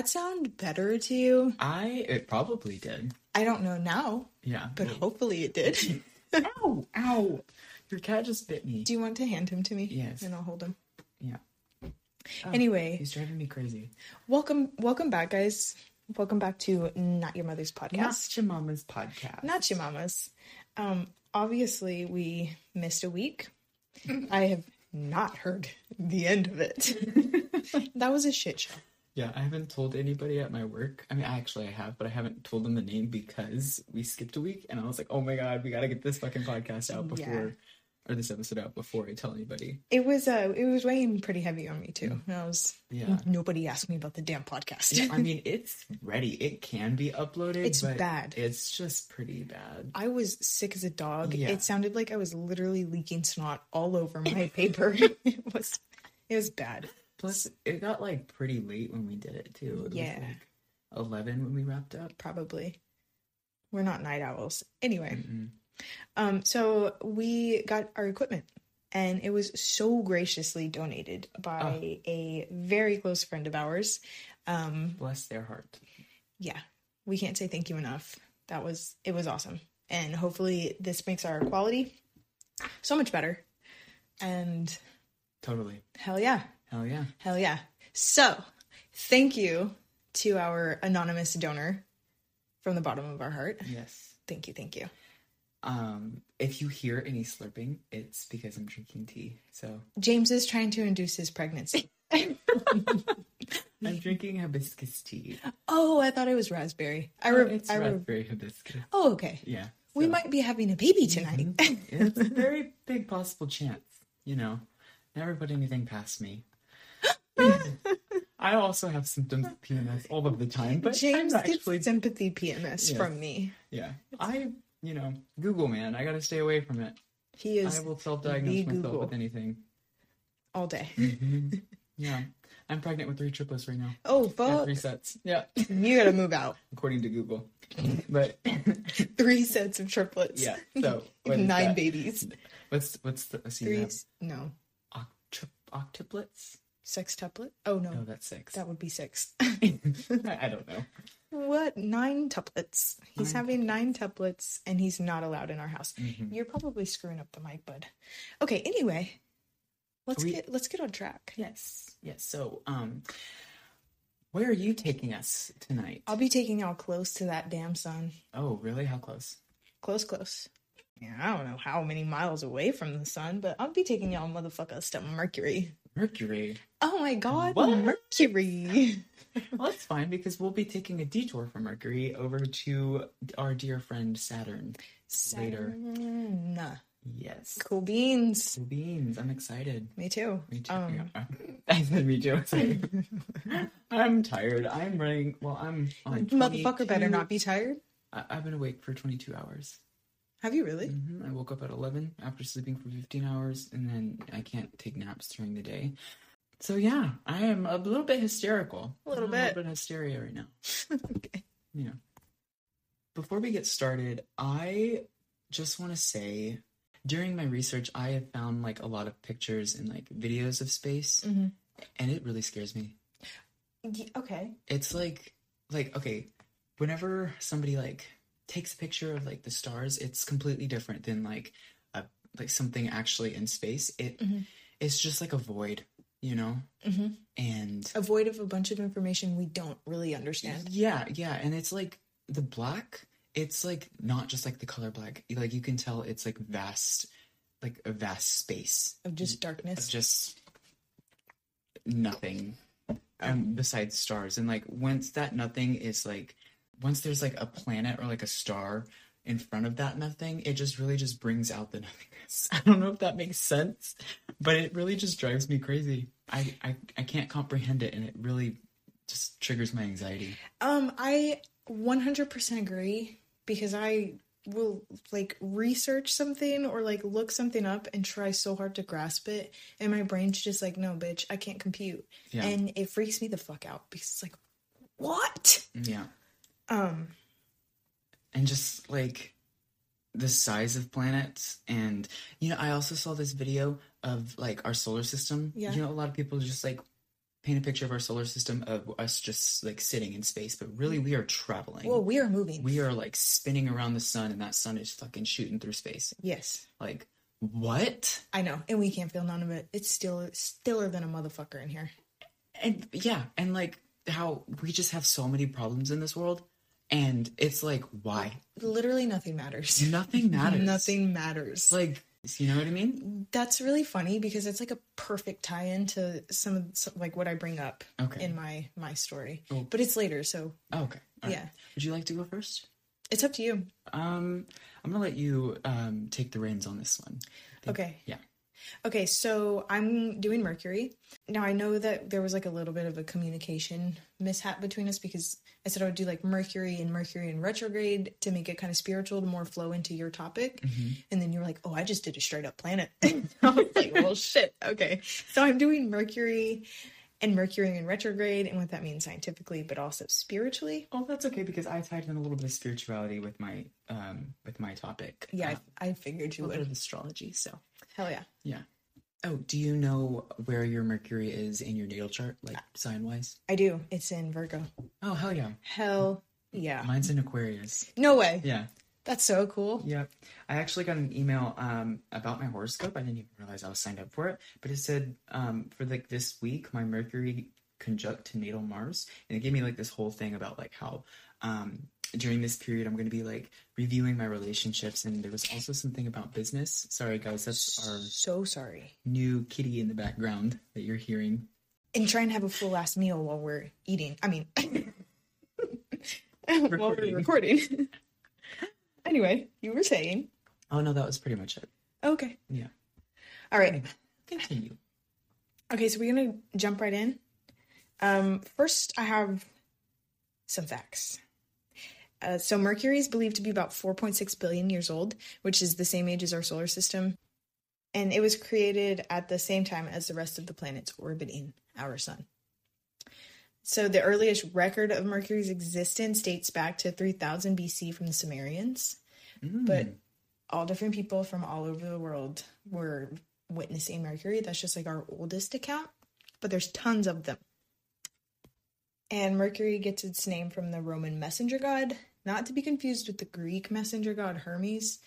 James. Bailey. Did that sound better to you? I it probably did. I don't know now, Yeah. but Wait. hopefully it did. ow, ow. Your cat just bit me. Do you want to hand him to me? Yes. And I'll hold him. Yeah. Anyway, He's driving me crazy. welcome welcome back guys. Welcome back to Not Your Mother's podcast. Not your mama's podcast. Not your mamas. Um, obviously, we missed a week. I have not heard the end of it. that was a shit show. Yeah, I haven't told anybody at my work. I mean, actually, I have, but I haven't told them the name because we skipped a week, and I was like, "Oh my god, we gotta get this fucking podcast out before, or this episode out before I tell anybody." It was uh, it was weighing pretty heavy on me too. And I was Yeah. nobody asked me about the damn podcast. Yeah, I mean, it's ready. It can be uploaded. It's but bad. It's just pretty bad. I was sick as a dog. Yeah. It sounded like I was literally leaking snot all over my paper. it was it was bad. Plus, it got like pretty late when we did it too. It Yeah. was like eleven when we wrapped up. Probably. We're not night owls. Anyway, Mm-mm. um, so we got our equipment and it was so graciously donated by a very close friend of ours. Um, Bless their heart. yeah, we can't say thank you enough. That was it was awesome. And hopefully this makes our quality so much better. And Totally. hell yeah. Hell yeah. Hell yeah. So, thank you to our anonymous donor from the bottom of our heart. Yes. Thank you, thank you. Um, if you hear any slurping, it's because I'm drinking tea. So James is trying to induce his pregnancy. I'm drinking hibiscus tea. oh, I thought it was raspberry. I Oh, it's I re- raspberry hibiscus. Oh, okay. Yeah. We might be having a baby tonight. it's a very big possible chance. You know, never put anything past me. I also have symptoms of PMS all of the time, but James I'm gets actually sympathy PMS Yes. from me. yeah. I you know Google man, I gotta stay away from it. He is I will self-diagnose myself Google. with anything. all day. Mm-hmm. Yeah, I'm pregnant with three triplets right now. Oh, fuck. three sets. Yeah, You gotta move out. according to Google. But Three sets of triplets. yeah, so Nine babies. What's what's the see, Three. No. octuplets? Sextuplet? Oh, no. No, that's six. That would be six. I don't know. What? Nine tuplets. He's Nine having nine tuplets and he's not allowed in our house. Mhm. You're probably screwing up the mic, bud. Okay, anyway. Let's We- get let's get on track. Yes, yes. So, um, where are you taking us tonight? I'll be taking y'all close to that damn sun. Oh, really? How close? Close, close. Yeah, I don't know how many miles away from the sun, but I'll be taking y'all motherfuckers to Mercury. Mercury. Oh my god, What? Mercury. Well, that's fine because we'll be taking a detour from Mercury over to our dear friend Saturn. Later. Saturn. Yes. Cool beans. Cool beans. I'm excited. Me too. Me too. Um. I said me too. I'm tired. I'm running. Well, I'm on. Motherfucker better not be tired. I- I've been awake for 22 hours. Have you really? hmm I woke up at 11 after sleeping for 15 hours, and then I can't take naps during the day. So yeah, I am a little bit hysterical. A little I'm bit. A little bit hysteria right now. okay. Yeah. Before we get started, I just want to say during my research, I have found like a lot of pictures and like videos of space, hmm and it really scares me. Okay. It's like, like, okay, whenever somebody like takes a picture of like the stars, it's completely different than like a like something actually in space. It Mhm. it's just like a void, you know? hmm And A void of a bunch of information we don't really understand. Yeah, yeah, and it's like the black. It's like not just like the color black. Like you can tell it's like vast, like a vast space Of just of darkness. just nothing, um, besides stars. And like once that nothing is like, once there's like a planet or like a star in front of that nothing, it just really just brings out the nothingness. I don't know if that makes sense, but it really just drives me crazy. I I, I can't comprehend it, and it really just triggers my anxiety. Um, I 100% agree because I will like research something or like look something up and try so hard to grasp it and my brain's just like no bitch I can't compute Yeah. and it freaks me the fuck out because it's like what Yeah. Um and just like the size of planets and you know i also saw this video of like our solar system Yeah. you know a lot of people just like paint a picture of our solar system of us just like sitting in space, but really we are traveling. Well, we are moving. we are like spinning around the sun, and that sun is fucking shooting through space. yes, Like what? I know, and we can't feel none of it. It's still stiller than a motherfucker in here. And yeah, and like how we just have so many problems in this world, and it's like why Literally nothing matters. nothing matters. Nothing matters. Like you know what I mean? That's really funny because it's like a perfect tie-in to some of some, like what I bring up Okay. in my my story. Oh. But it's later, so Oh, okay. All right. yeah, Would you like to go first? it's up to you. Um, I'm gonna let you um take the reins on this one. Okay. Yeah. Okay, so I'm doing Mercury. Now I know that there was like a little bit of a communication mishap between us because I said I would do like Mercury and Mercury in retrograde to make it kind of spiritual to more flow into your topic. And then you were like, oh, I just did a straight up planet. I was like, well, shit. Okay. So I'm doing Mercury and Mercury in retrograde and what that means scientifically, but also spiritually. Oh, that's okay because I tied in a little bit of spirituality with my um with my topic. Yeah, Uh, I, I figured you bit would. of astrology. So Hell yeah. yeah. Oh, do you know where your Mercury is in your natal chart, like sign wise? I do. It's in Virgo. Oh hell yeah, Hell yeah. mine's in Aquarius. No way. Yeah, That's so cool. yeah. I actually got an email um about my horoscope. I didn't even realize I was signed up for it, but it said um for like this week my Mercury conjunct to natal Mars, and it gave me like this whole thing about like how um during this period I'm going to be like reviewing my relationships, and there was also something about business. Sorry guys, that's our So sorry. new kitty in the background that you're hearing. And try and have a full ass meal while we're eating. I mean, while we're recording. anyway, you were saying. Oh no, that was pretty much it. Okay. Yeah. All right. Continue. Okay, so we're gonna jump right in. Um, first, I have some facts. Uh, so Mercury is believed to be about 4.6 billion years old, which is the same age as our solar system, and it was created at the same time as the rest of the planets orbiting our sun. So the earliest record of Mercury's existence dates back to 3000 BC from the Sumerians, Mm. but all different people from all over the world were witnessing Mercury. That's just like our oldest account, but there's tons of them. And Mercury gets its name from the Roman messenger god, not to be confused with the Greek messenger god Hermes.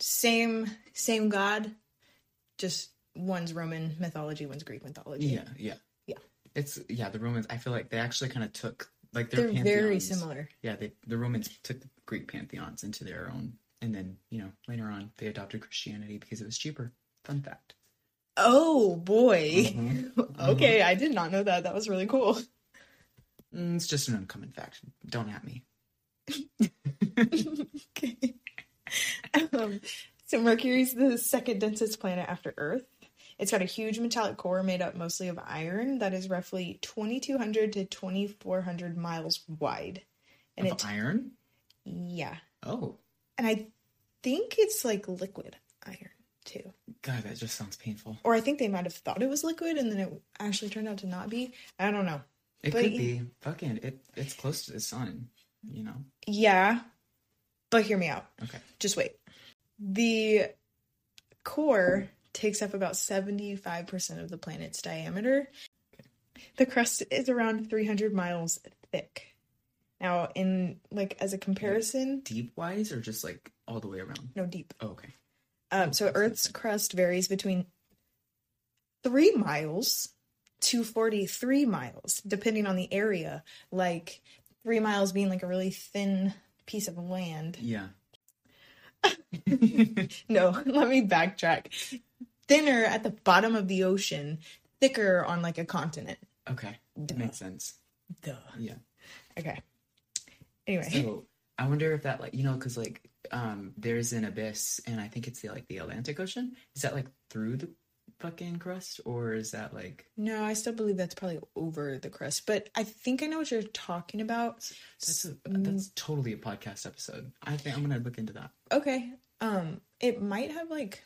Same same god, just one's Roman mythology, one's Greek mythology. yeah, yeah, Yeah. It's yeah. The Romans. I feel like they actually kind of took like their They're very similar. Yeah, they, the Romans took the Greek pantheons into their own, and then you know later on they adopted Christianity because it was cheaper. Fun fact. Oh boy. Mhm. okay, I did not know that. That was really cool. Mm, it's just an uncommon fact. Don't at me. Okay. Um, so Mercury's the second densest planet after Earth. It's got a huge metallic core made up mostly of iron that is roughly 2,200 to 2,400 miles wide. And of it, iron. yeah. Oh And I think it's like liquid iron too. god, that just sounds painful. Or I think they might have thought it was liquid and then it actually turned out to not be. I don't know. It But could be fucking. It it's close to the sun. You know. Yeah. But hear me out. Okay. Just wait. The core takes up about 75% of the planet's diameter. The crust is around 300 miles thick. Now, in like as a comparison, Deep wise or just like all the way around. no deep. Oh, okay. Um, so Earth's crust varies between three miles to 43 miles, depending on the area. Like three miles being like a really thin piece of land. Yeah. No, let me backtrack. Thinner at the bottom of the ocean, thicker on like a continent. okay. Duh. Makes sense. Duh. Yeah. Okay. Anyway, So I wonder if that like you know because like um there's an abyss and I think it's the like the Atlantic Ocean. Is that like through the fucking crust or is that like no, I still believe that's probably over the crust, but I think I know what you're talking about. that's a, that's totally a podcast episode. I think I'm gonna look into that. Okay. Um, it might have like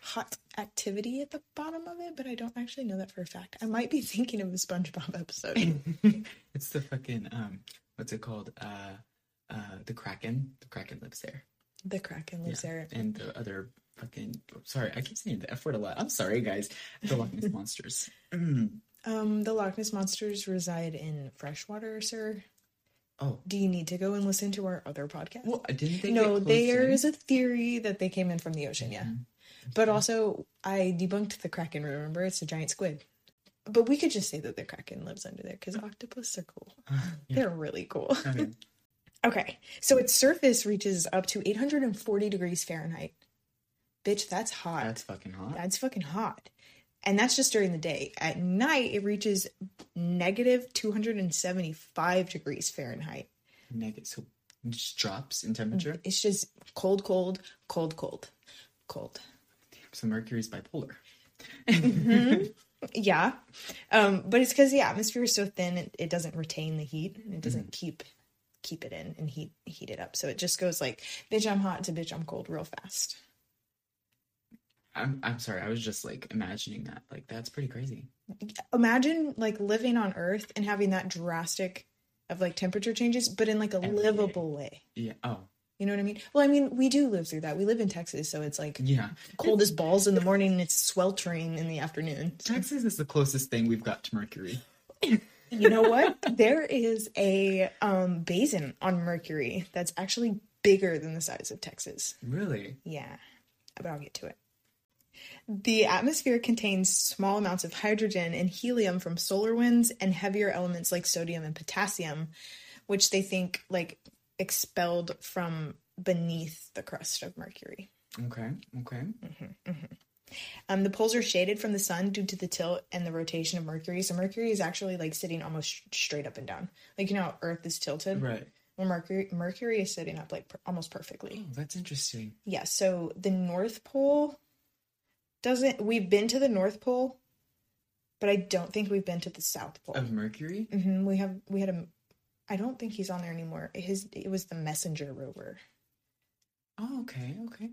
hot activity at the bottom of it, but I don't actually know that for a fact. I might be thinking of a SpongeBob episode. it's the fucking um what's it called uh uh the Kraken. The Kraken lives there. the Kraken lives Yeah. there. And the other fucking sorry, I keep saying the F word a lot. I'm sorry, guys. The Loch Ness monsters. Mm. Um, the Loch Ness monsters reside in freshwater, sir. Oh, Do you need to go and listen to our other podcast? well, I didn't they? no, there in? is a theory that they came in from the ocean, yeah. Mhm. But also, I debunked the kraken. Remember, it's a giant squid. But we could just say that the kraken lives under there because octopus are cool. Yeah. They're really cool. Okay. Okay, so its surface reaches up to 840 degrees Fahrenheit. Bitch, that's hot. That's fucking hot. That's fucking hot. And that's just during the day. At night, it reaches negative 275 degrees Fahrenheit. Negative. So it just drops in temperature. Mm, it's just cold, cold, cold, cold, cold. So Mercury's bipolar. Mm-hmm. Yeah. Um, but it's because the atmosphere is so thin, it, it doesn't retain the heat. and It doesn't mm-hmm. keep keep it in and heat heat it up. So it just goes like, bitch, I'm hot to bitch, I'm cold real fast. I'm I'm sorry. I was just like imagining that. Like that's pretty crazy. Imagine like living on Earth and having that drastic of like temperature changes, but in like a Every day. livable way. Yeah. Oh. You know what I mean? Well, I mean, we do live through that. We live in Texas, so it's like Yeah. cold as balls in the morning and it's sweltering in the afternoon. Texas is the closest thing we've got to Mercury. You know what? there is a um, basin on Mercury that's actually bigger than the size of Texas. Really? Yeah, but I'll get to it. The atmosphere contains small amounts of hydrogen and helium from solar winds and heavier elements like sodium and potassium, which they think like expelled from beneath the crust of Mercury. Okay. Okay. Mm-hmm, mm-hmm. Um, the poles are shaded from the sun due to the tilt and the rotation of Mercury. So Mercury is actually like sitting almost sh- straight up and down, like you know, Earth is tilted. Right. Well, Mercury Mercury is sitting up like per- almost perfectly. Oh, that's interesting. Yeah. So the North Pole doesn't. We've been to the North Pole, but I don't think we've been to the South Pole. Of Mercury? hmm We have. We had a. I don't think he's on there anymore. His it was the Messenger rover. Oh, okay. Okay.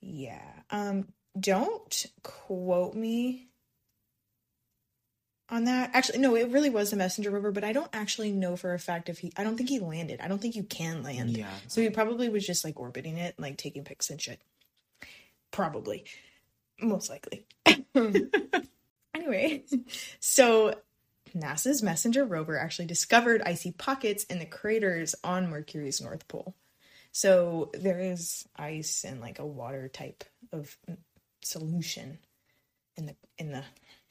Yeah. Um don't quote me on that. Actually, no, it really was the messenger rover, but I don't actually know for a fact if he I don't think he landed. I don't think you can land. Yeah. So he probably was just like orbiting it, like taking pics and shit. Probably. Most likely. anyway, so NASA's messenger rover actually discovered icy pockets in the craters on Mercury's North Pole. So there is ice and like a water type of solution in the in the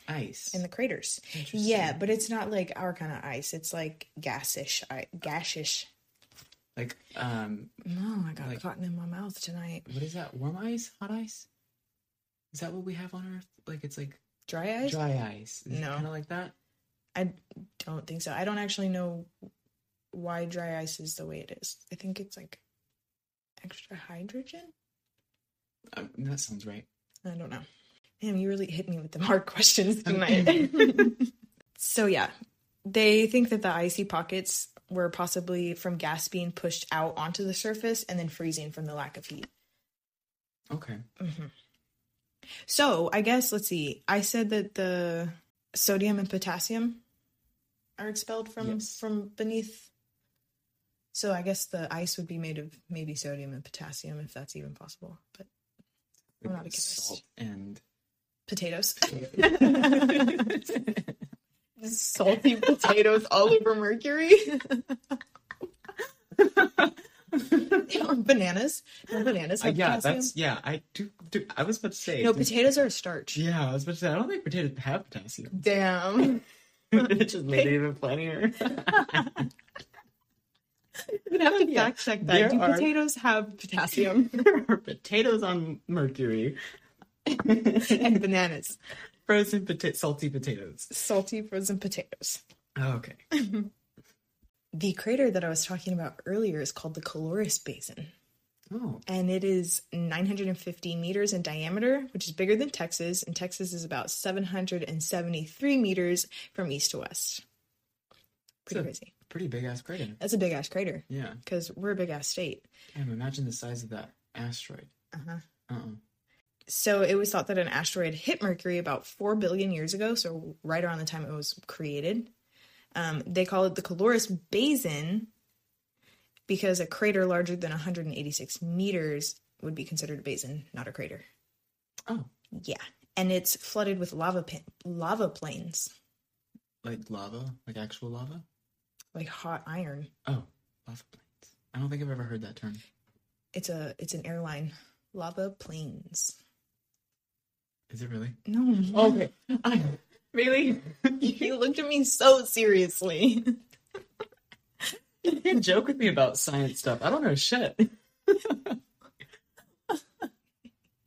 Ice. in the craters. Yeah, but it's not like our kind of ice. It's like gassish, I, gashish. Like um No, I got Like- cotton in my mouth tonight. what is that? Warm ice? Hot ice? Is that what we have on Earth? Like it's like Dry ice? dry ice. Is No. Kind of like that? I don't think so. I don't actually know why dry ice is the way it is. I think it's like extra hydrogen. Um, that sounds right. I don't know. Damn, you really hit me with the hard questions tonight. so yeah, they think that the icy pockets were possibly from gas being pushed out onto the surface and then freezing from the lack of heat. Okay. Mm-hmm. So I guess let's see. I said that the sodium and potassium are expelled from Yes. from beneath. So I guess the ice would be made of maybe sodium and potassium if that's even possible. But I'm not a chemist. Salt and potatoes. Salty potatoes all over Mercury. bananas. No, bananas Uh, yeah, potassium. that's yeah. I do, do. I was about to say. No, do- potatoes are a starch. Yeah, I was about to say. I don't think potatoes have potassium. Damn. it just made it even funnier. You're have to Yeah. fact check that. There Do are- potatoes have potassium there are potatoes on Mercury. and bananas? Frozen pota- salty potatoes. Salty frozen potatoes. Oh, okay. The crater that I was talking about earlier is called the Caloris Basin. Oh, and it is 950 meters in diameter, which is bigger than Texas, and Texas is about 773 meters from east to west. Pretty crazy. pretty big ass crater. That's a big ass crater Yeah. because we're a big ass state. Damn, imagine the size of that asteroid. Uh-huh. Uh-uh. So it was thought that an asteroid hit Mercury about 4 billion years ago, so right around the time it was created. Um, they call it the Caloris Basin because a crater larger than 186 meters would be considered a basin, not a crater. Oh, Yeah. and it's flooded with lava pa- lava plains, Like lava, like actual lava. like hot iron. Oh, lava planes. I don't think I've ever heard that term. It's a it's an airline. Lava plains. Is it really? No. Oh, okay. I, really? you looked at me so seriously. You can joke with me about science stuff. I don't know shit.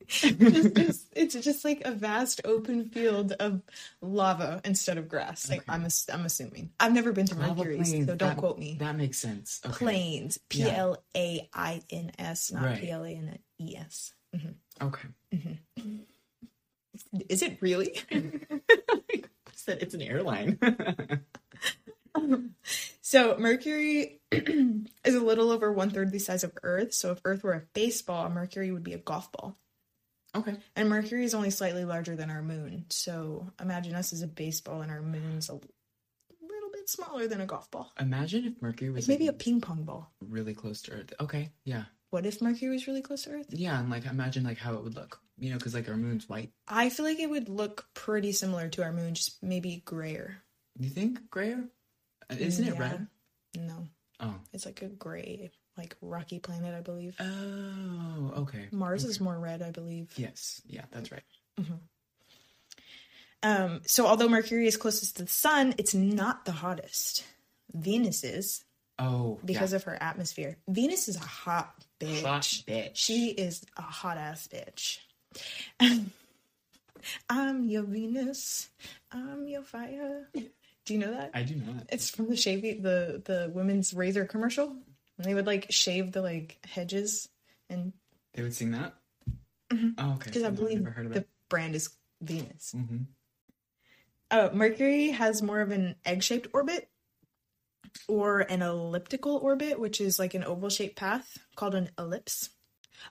Just- just- it's just like a vast open field of lava instead of grass. Like Okay. I'm, ass- I'm assuming. I've never been to Lava Mercury, plains, so don't that- quote me. That makes sense. Okay. Plains, P. L A I N S, not. P L A N E S. Mm-hmm. Okay. Mm-hmm. Is it really? said it's an airline. So Mercury is a little over one third the size of Earth. So if Earth were a baseball, Mercury would be a golf ball. okay. And Mercury is only slightly larger than our moon. So imagine us as a baseball and our moon's a little bit smaller than a golf ball. Imagine if Mercury was Maybe a ping pong ball. really close to Earth. Okay. Yeah. What if Mercury was really close to Earth? Yeah, and like imagine like how it would look. You know, because like our moon's white. I feel like it would look pretty similar to our moon, just maybe grayer. You think grayer? Uh, Isn't it red? No, Oh. it's like a gray, like rocky planet, I believe. Oh. Okay. Mars okay. is more red, I believe. Yes. Yeah, that's right. Um, so although Mercury is closest to the sun, it's not the hottest. Venus is Oh. because of her atmosphere. Venus is a hot bitch. Hot bitch. She is a hot ass bitch. I'm your Venus. I'm your fire. Do you know that? I do not. It's from the shaving the the women's razor commercial. And they would like shave the like hedges and They would sing that. Mhm. Oh, okay. because I believe never heard of the it. brand is Venus. hmm Uh, Mercury has more of an egg shaped orbit or an elliptical orbit, which is like an oval shaped path called an ellipse.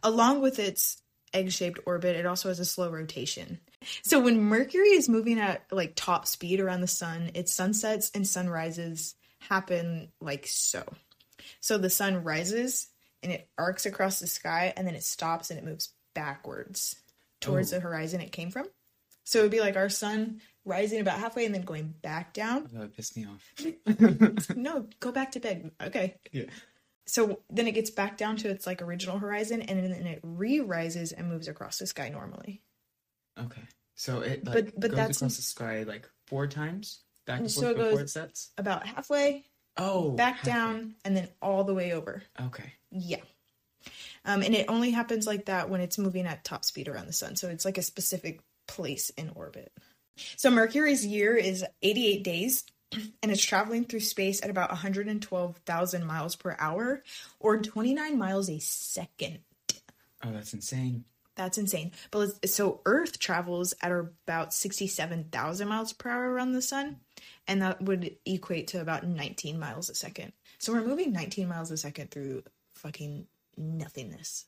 Along with its egg shaped orbit, it also has a slow rotation. So when Mercury is moving at like top speed around the sun, its sunsets and sunrises happen like so. So the sun rises and it arcs across the sky and then it stops and it moves backwards towards Oh. the horizon it came from. So it would be like our sun rising about halfway and then going back down. That would piss me off. No, go back to bed. Okay. yeah. So then it gets back down to its like original horizon and then it re-rises and moves across the sky normally. Okay. So it like But- but goes that's- across the sky like four times back and So it before goes- it sets. About halfway, Oh, back halfway. down, and then all the way over. Okay. Yeah. Um, and it only happens like that when it's moving at top speed around the sun. So it's like a specific place in orbit. So Mercury's year is 88 days and it's traveling through space at about 112,000 miles per hour or 29 miles a second. Oh, that's insane. That's insane. But let's- so Earth travels at about 67,000 miles per hour around the sun, and that would equate to about 19 miles a second. So we're moving 19 miles a second through fucking nothingness.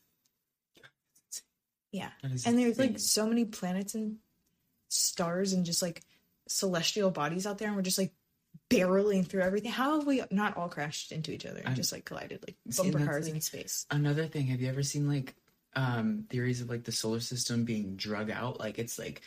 Yeah. And there's like so many planets and stars and just like celestial bodies out there, and we're just like barreling through everything. How have we not all crashed into each other and I'm- just like collided like bumper cars like, in space? Another thing, have you ever seen like um theories of like the solar system being drug out? Like it's like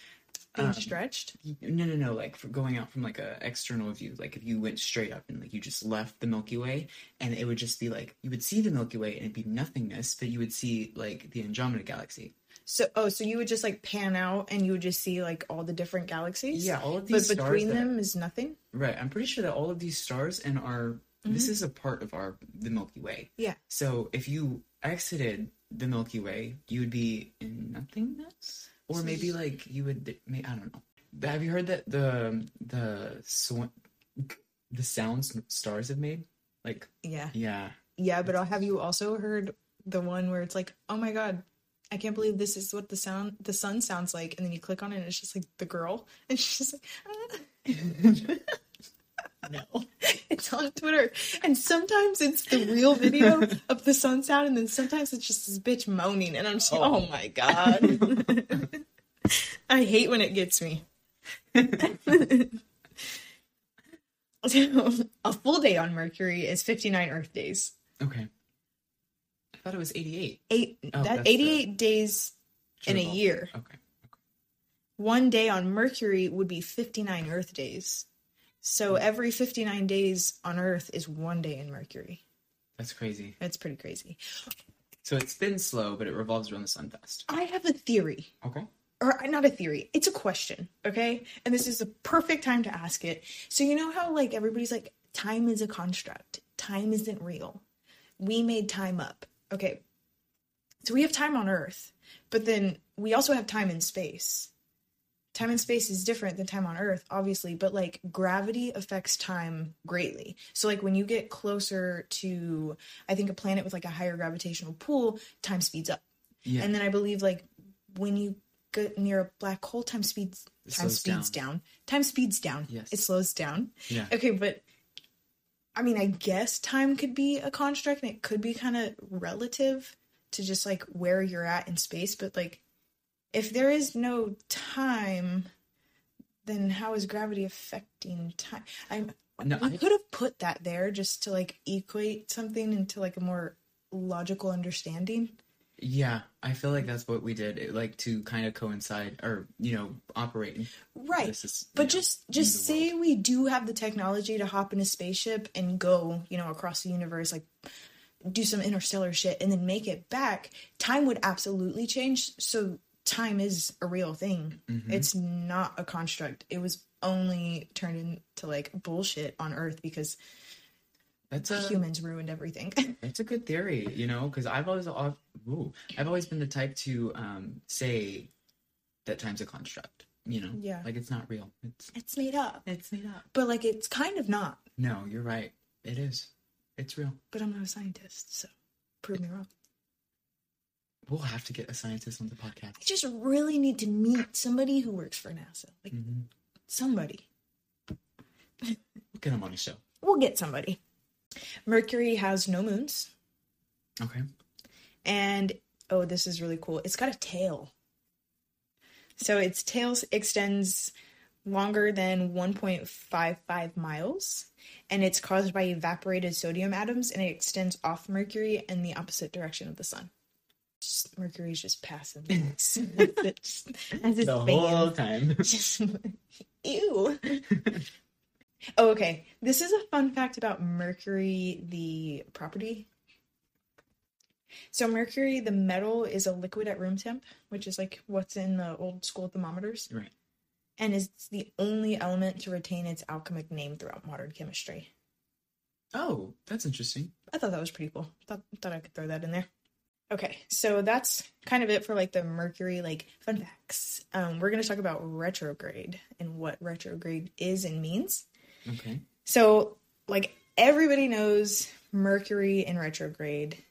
Being um, stretched? No, no, no. Like for going out from like a external view, like if you went straight up and like you just left the Milky Way, and it would just be like you would see the Milky Way and it'd be nothingness, but you would see like the Andromeda Galaxy. So, oh, so you would just like pan out and you would just see like all the different galaxies? Yeah, all of But these stars. between that- them is nothing? right? I'm pretty sure that all of these stars and our this mm-hmm. is a part of our the Milky Way. Yeah. So if you exited the Milky Way, you would be in nothingness, or maybe like you would. I don't know. Have you heard that the the sw- the sounds stars have made? Like Yeah. yeah, Yeah, but have you also heard the one where it's like, oh my god, I can't believe this is what the sound the sun sounds like, and then you click on it and it's just like the girl, and she's just like, "Ah." no. it's on Twitter, and sometimes it's the real video of the sun sound, and then sometimes it's just this bitch moaning, and I'm just like, Oh. oh my god, I hate when it gets me. So, a full day on Mercury is 59 Earth days. Okay. I thought it was 88. Eight Oh, that that's the- 88 days in a year. Okay. one day on Mercury would be 59 Earth days. So hmm. every 59 days on Earth is one day in Mercury. That's crazy. That's pretty crazy. So it spins slow, but it revolves around the sun fast. I have a theory. Okay. or uh, not a theory it's a question okay and this is the perfect time to ask it so you know how like everybody's like time is a construct time isn't real we made time up okay so we have time on earth but then we also have time in space time and space is different than time on earth obviously but like gravity affects time greatly so like when you get closer to i think a planet with like a higher gravitational pull time speeds up Yeah. and then I believe like when you get near a black hole, time speeds time speeds down. Time speeds down. Yes. It slows down. yeah. Okay, but I mean I guess time could be a construct and it could be kind of relative to just like where you're at in space, but like if there is no time then how is gravity affecting time? I'm No, I- could have put that there just to like equate something into like a more logical understanding. Yeah, I feel like that's what we did, it, like to kind of coincide or you know operate. Right. Is, But know, just just say we do have the technology to hop in a spaceship and go, you know, across the universe, like do some interstellar shit and then make it back, time would absolutely change. So time is a real thing. Mhm. It's not a construct. It was only turned into like bullshit on Earth because That's a humans ruined everything. That's a good theory, you know, because I've always I've, ooh, I've always been the type to um, say that time's a construct. You know, Yeah. like it's not real. It's it's made up. it's made up. But like it's kind of not. No, you're right. It is. It's real. But I'm not a scientist, so prove me wrong. We'll have to get a scientist on the podcast. I just really need to meet somebody who works for NASA. Like hmm somebody. We'll get him on the show. We'll get somebody. Mercury has no moons. Okay. And oh, this is really cool. It's got a tail. So its tail extends longer than 1.55 miles. And it's caused by evaporated sodium atoms and it extends off Mercury in the opposite direction of the sun. Just Mercury's just passing. As it's The whole time. Just ew. oh, okay. This is a fun fact about Mercury, the property. So Mercury, the metal, is a liquid at room temp, which is like what's in the old school thermometers, right. and is the only element to retain its alchemic name throughout modern chemistry. Oh, that's interesting. I thought that was pretty cool. Thought thought I could throw that in there. Okay, so that's kind of it for like the Mercury like fun facts. Um, we're gonna talk about retrograde and what retrograde is and means. Okay. So, like everybody knows Mercury in retrograde,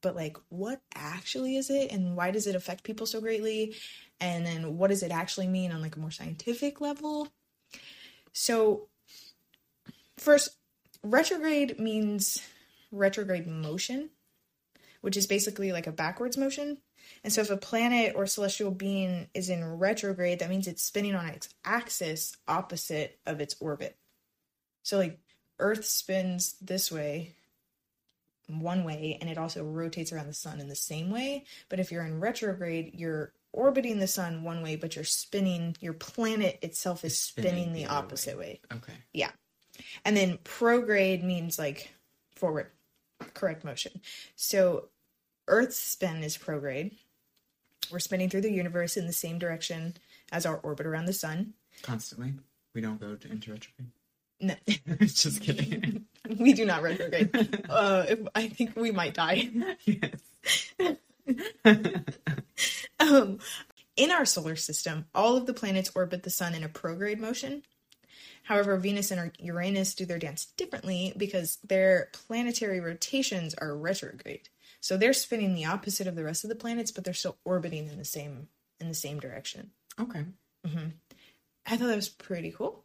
but like what actually is it and why does it affect people so greatly? And then what does it actually mean on like a more scientific level? So, first, retrograde means retrograde motion, which is basically like a backwards motion. And so, if a planet or celestial being is in retrograde, that means it's spinning on its axis opposite of its orbit. So, like, Earth spins this way, one way, and it also rotates around the sun in the same way. But if you're in retrograde, you're orbiting the sun one way, but you're spinning, your planet itself is Spinning spinning, the the opposite way. Okay. Yeah. And then prograde means like forward, correct motion. So Earth's spin is prograde. We're spinning through the universe in the same direction as our orbit around the sun. Constantly. We don't go to into retrograde. No, Just kidding. we do not retrograde. Uh, if, I think we might die. yes. Um, in our solar system, all of the planets orbit the sun in a prograde motion. However, Venus and Uranus do their dance differently because their planetary rotations are retrograde. So they're spinning the opposite of the rest of the planets, but they're still orbiting in the same in the same direction. okay. I thought that was pretty cool.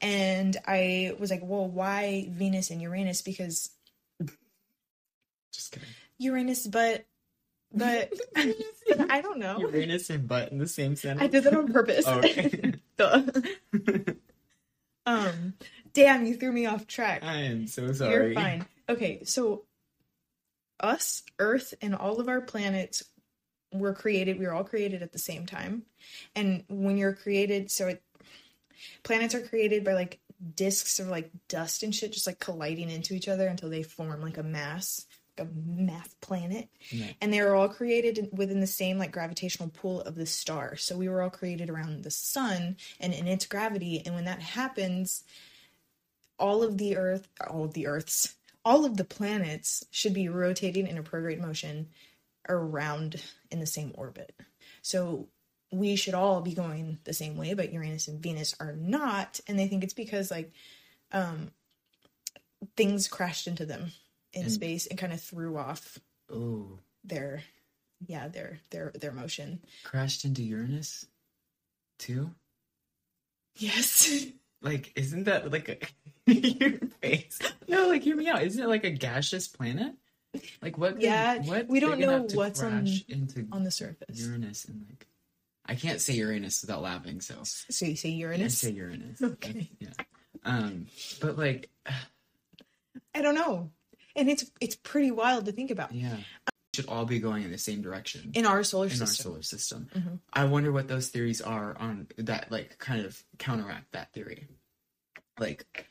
And I was like, well, why Venus and Uranus? Because Just kidding. Uranus, but but I don't know. Uranus and butt in the same sentence. I did that on purpose. Oh, okay. Um, damn, you threw me off track. I am so sorry. You're fine. Okay, so us, Earth, and all of our planets we're created, we were all created at the same time. And when you're created, so it, planets are created by like disks of like dust and shit just like colliding into each other until they form like a mass, like a mass planet. And they were all created within the same like gravitational pull of the star. So we were all created around the sun and in its gravity. And when that happens, all of the earth, all of the earths, all of the planets should be rotating in a prograde motion around in the same orbit. So we should all be going the same way, but Uranus and Venus are not, and they think it's because like um things crashed into them in And- space and kind of threw off Oh, their yeah, their their their motion. crashed into Uranus, too. Yes. Like, isn't that like a your face? No, like hear me out. Isn't it like a gaseous planet? Like what? could- Yeah, what we don't know what's on- into On the surface. Uranus and like. I can't say Uranus without laughing, so So you say Uranus. I say Uranus. Okay. Yeah. Um, but like, I don't know. And it's it's pretty wild to think about. yeah, should all be going in the same direction. In our solar system. in our solar system. Mhm. I wonder what those theories are on that like kind of counteract that theory. Like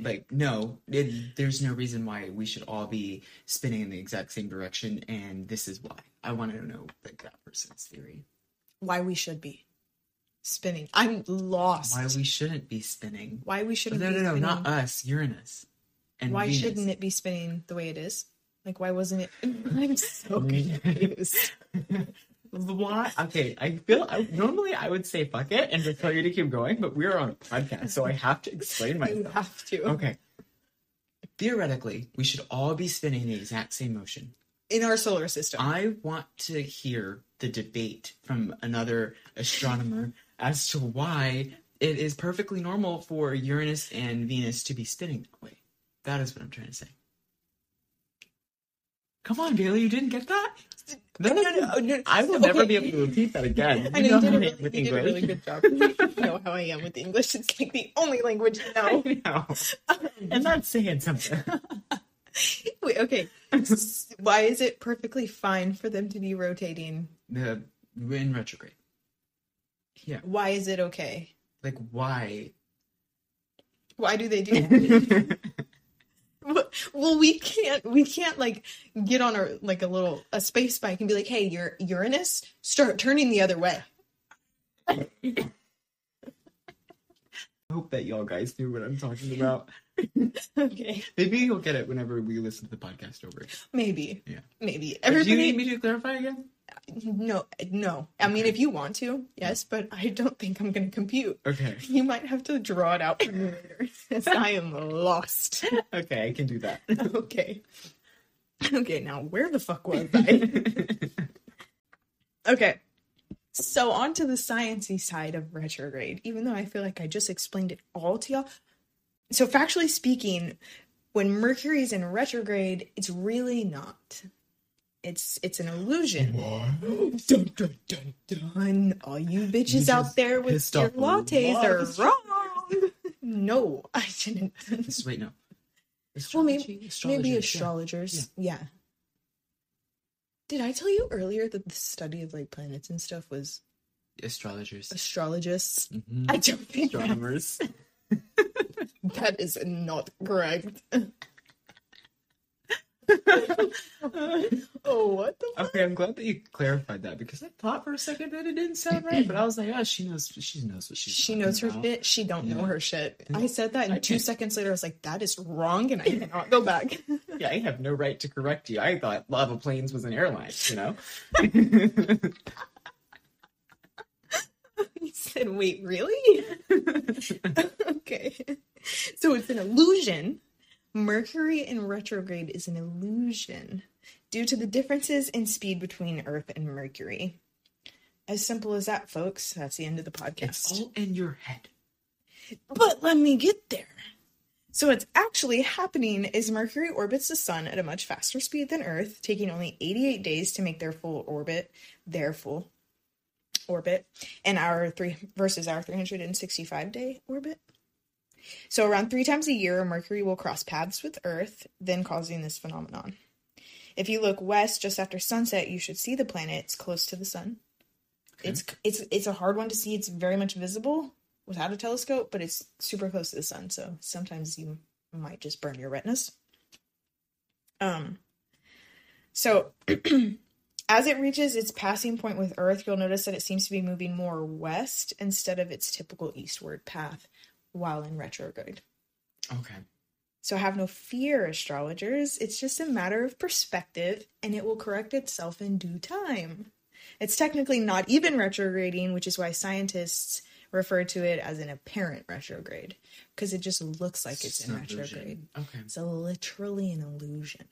like no, it, there's no reason why we should all be spinning in the exact same direction and this is why. I want to know like that person's theory. Why we should be spinning. I'm lost. Why we shouldn't be spinning. Why we shouldn't no, be no, no, not us, Uranus. And why Venus. shouldn't it be spinning the way it is? Like why wasn't it I'm so confused. Why? Okay, I feel I, normally I would say fuck it and just tell you to keep going, but we're on a podcast, so I have to explain you myself. have to. Okay. Theoretically, we should all be spinning the exact same motion. In our solar system. I want to hear the debate from another astronomer as to why it is perfectly normal for Uranus and Venus to be spinning that way. That is what I'm trying to say. Come on, Bailey, you didn't get that? no, no, no, no. I will never be able to repeat that again. I know you did, how a I really, with you did a really good job. You know how I am with English. It's like the only language you know. I know. And that's saying something. Wait, okay. Why is it perfectly fine for them to be rotating? The in retrograde. Yeah. Why is it okay? Like why? Why do they do that? well, we can't. We can't like get on a like a little a space bike and be like, "Hey, you're Uranus, start turning the other way." I hope that y'all guys knew what I'm talking about. Okay, Maybe you'll get it whenever we listen to the podcast over. maybe. Yeah. maybe. Do you Everybody, need me to clarify again? No, no. I mean, if you want to, yes, but I don't think I'm going to compute. Okay. You might have to draw it out for me later, I am lost. Okay, I can do that. okay. Okay, now where the fuck was I? okay. So on to the sciencey side of retrograde, even though I feel like I just explained it all to y'all. So factually speaking, when Mercury is in retrograde, it's really not. It's it's an illusion. Dun, dun, dun, dun. All you bitches You out there with your off a lot lattes are wrong. No, I didn't. Just wait, no. Well, maybe- Astrology? Maybe Astrologers, yeah. astrologers. Yeah. Did I tell you earlier that the study of like planets and stuff was Astrologers. astrologists? Mhm. I don't think Astronomers. that is not correct. oh, what the fuck? Okay, I'm glad that you clarified that because I thought for a second that it didn't sound right, but I was like, oh, she knows, she knows what she's. She knows her about. shit. She don't know her shit. I said that, and I two can't- seconds later, I was like, "That is wrong," and I cannot go back. Yeah, I have no right to correct you. I thought Lava Planes was an airline, you know. he said, "Wait, really?" okay, so it's an illusion. Mercury in retrograde is an illusion due to the differences in speed between Earth and Mercury. As simple as that, folks. That's the end of the podcast. it's all in your head. But let me get there. So what's actually happening is Mercury orbits the sun at a much faster speed than Earth, taking only 88 days to make their full orbit, their full orbit, and our three versus our 365 day orbit. So around three times a year, Mercury will cross paths with Earth, then causing this phenomenon. If you look west just after sunset, you should see the planet. It's close to the sun. It's it's it's a hard one to see. It's very much visible without a telescope, but it's super close to the sun, so sometimes you might just burn your retinas. Um so as it reaches its passing point with Earth, you'll notice that it seems to be moving more west instead of its typical eastward path while in retrograde. Okay. So have no fear, astrologers. It's just a matter of perspective and it will correct itself in due time. It's technically not even retrograding, which is why scientists refer to it as an apparent retrograde because it just looks like it's, in illusion. retrograde. Okay. It's literally an illusion.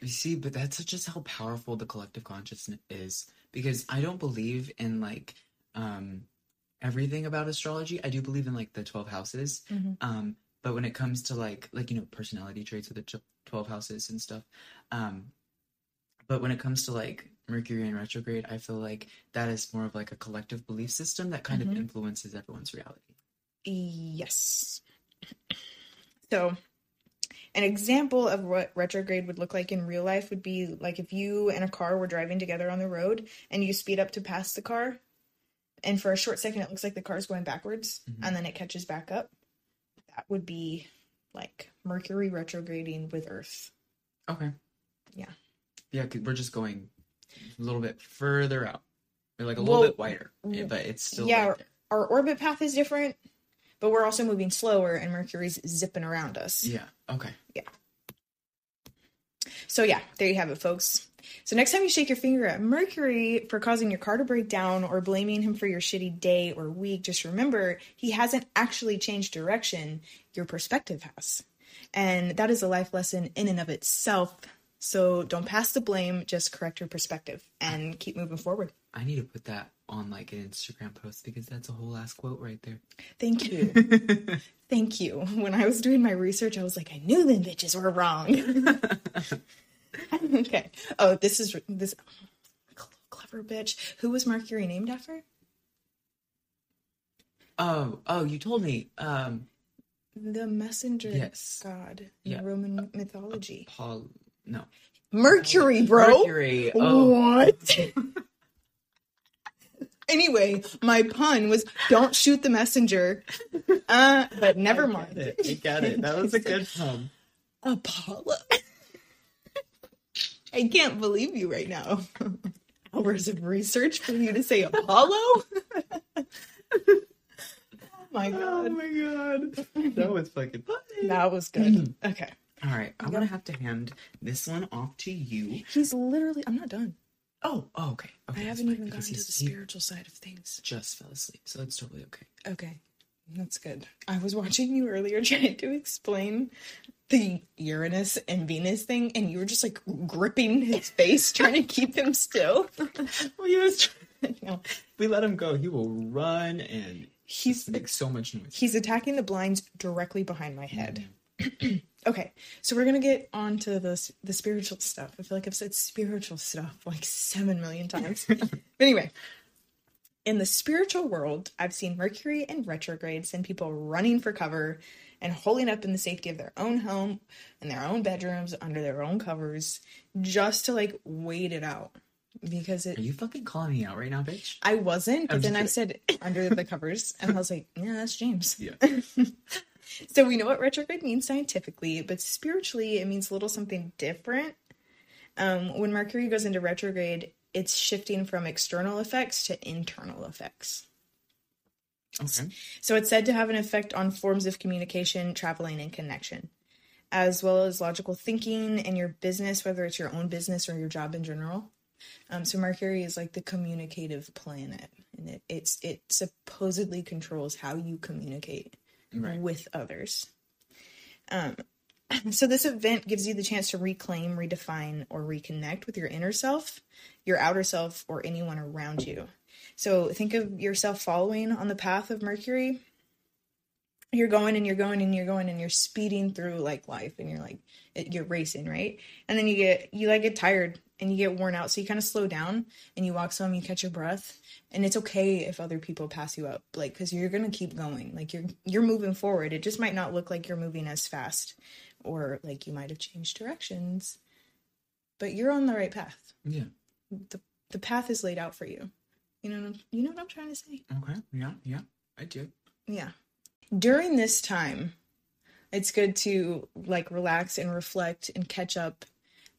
You see, but that's just how powerful the collective consciousness is. Because I don't believe in like um everything about astrology. I do believe in like the twelve houses. Mhm. Um, but when it comes to like like you know personality traits of the twelve houses and stuff, um, but when it comes to like Mercury in retrograde, I feel like that is more of like a collective belief system that kind Mhm. of influences everyone's reality. Yes. So, an example of what retrograde would look like in real life would be like if you and a car were driving together on the road and you speed up to pass the car, and for a short second it looks like the car's going backwards Mhm. and then it catches back up. That would be like Mercury retrograding with Earth. Okay. Yeah. yeah we're just going a little bit further out. Or like a Well, little bit wider, but it's still yeah, right there. Our orbit path is different, but we're also moving slower and Mercury's zipping around us. Yeah. Okay. So yeah, there you have it, folks. So next time you shake your finger at Mercury for causing your car to break down or blaming him for your shitty day or week, just remember he hasn't actually changed direction. Your perspective has. And that is a life lesson in and of itself. So don't pass the blame, just correct your perspective and keep moving forward. I need to put that on like an Instagram post because that's a whole ass quote right there. Thank you. Thank you. When I was doing my research, I was like, I knew them bitches were wrong. okay. Oh, this is this clever bitch. Who was Mercury named after? oh, oh, you told me. Um, The messenger Yes. god in Yeah. Roman mythology. Paul. No. Mercury, bro. Mercury. Oh. What? anyway, my pun was don't shoot the messenger. Uh, but never I mind. get it. I get it. That was a good pun. Apollo. I can't believe you right now. Hours of research for you to say Apollo? oh my oh god. Oh my god. That was fucking funny. That was good. Mm. Okay. All right, I'm gonna have to hand this one off to you. He's literally I'm not done. Oh, oh okay. I okay that's haven't even gotten to the spiritual side of things. Just fell asleep, so that's totally okay. Okay. That's good. I was watching you earlier trying to explain the Uranus and Venus thing, and you were just like gripping his face, trying to keep him still. Well, he was. No, we let him go. He will run and he's make so much noise. he's attacking the blinds directly behind my head. Mm-hmm. okay, so we're gonna get on to the the spiritual stuff. I feel like I've said spiritual stuff like seven million times. but anyway, in the spiritual world, I've seen Mercury in retrograde send people running for cover and holding up in the safety of their own home, in their own bedrooms, under their own covers, just to like wait it out. Because it Are you fucking calling me out right now, bitch? I wasn't, but I'm then I said under the covers, and I was like, yeah, that's James. Yeah. So we know what retrograde means scientifically, but spiritually, it means a little something different. Um, when Mercury goes into retrograde, it's shifting from external effects to internal effects. Okay. So it's said to have an effect on forms of communication, traveling, and connection, as well as logical thinking and your business, whether it's your own business or your job in general. Um, so Mercury is like the communicative planet, and it it's it supposedly controls how you communicate Right. with others. Um, so this event gives you the chance to reclaim, redefine, or reconnect with your inner self, your outer self, or anyone around you. So think of yourself following on the path of Mercury. You're going and you're going and you're going and you're speeding through like life and you're like you're racing, right? And then you get you like get tired and you get worn out, so you kind of slow down and you walk some, you catch your breath, and it's okay if other people pass you up, like because you're gonna keep going, like you're you're moving forward. It just might not look like you're moving as fast, or like you might have changed directions. but you're on the right path. Yeah. the The path is laid out for you. You know, what I'm- you know what I'm trying to say. Okay. Yeah. Yeah. I do. Yeah. During this time, it's good to like relax and reflect and catch up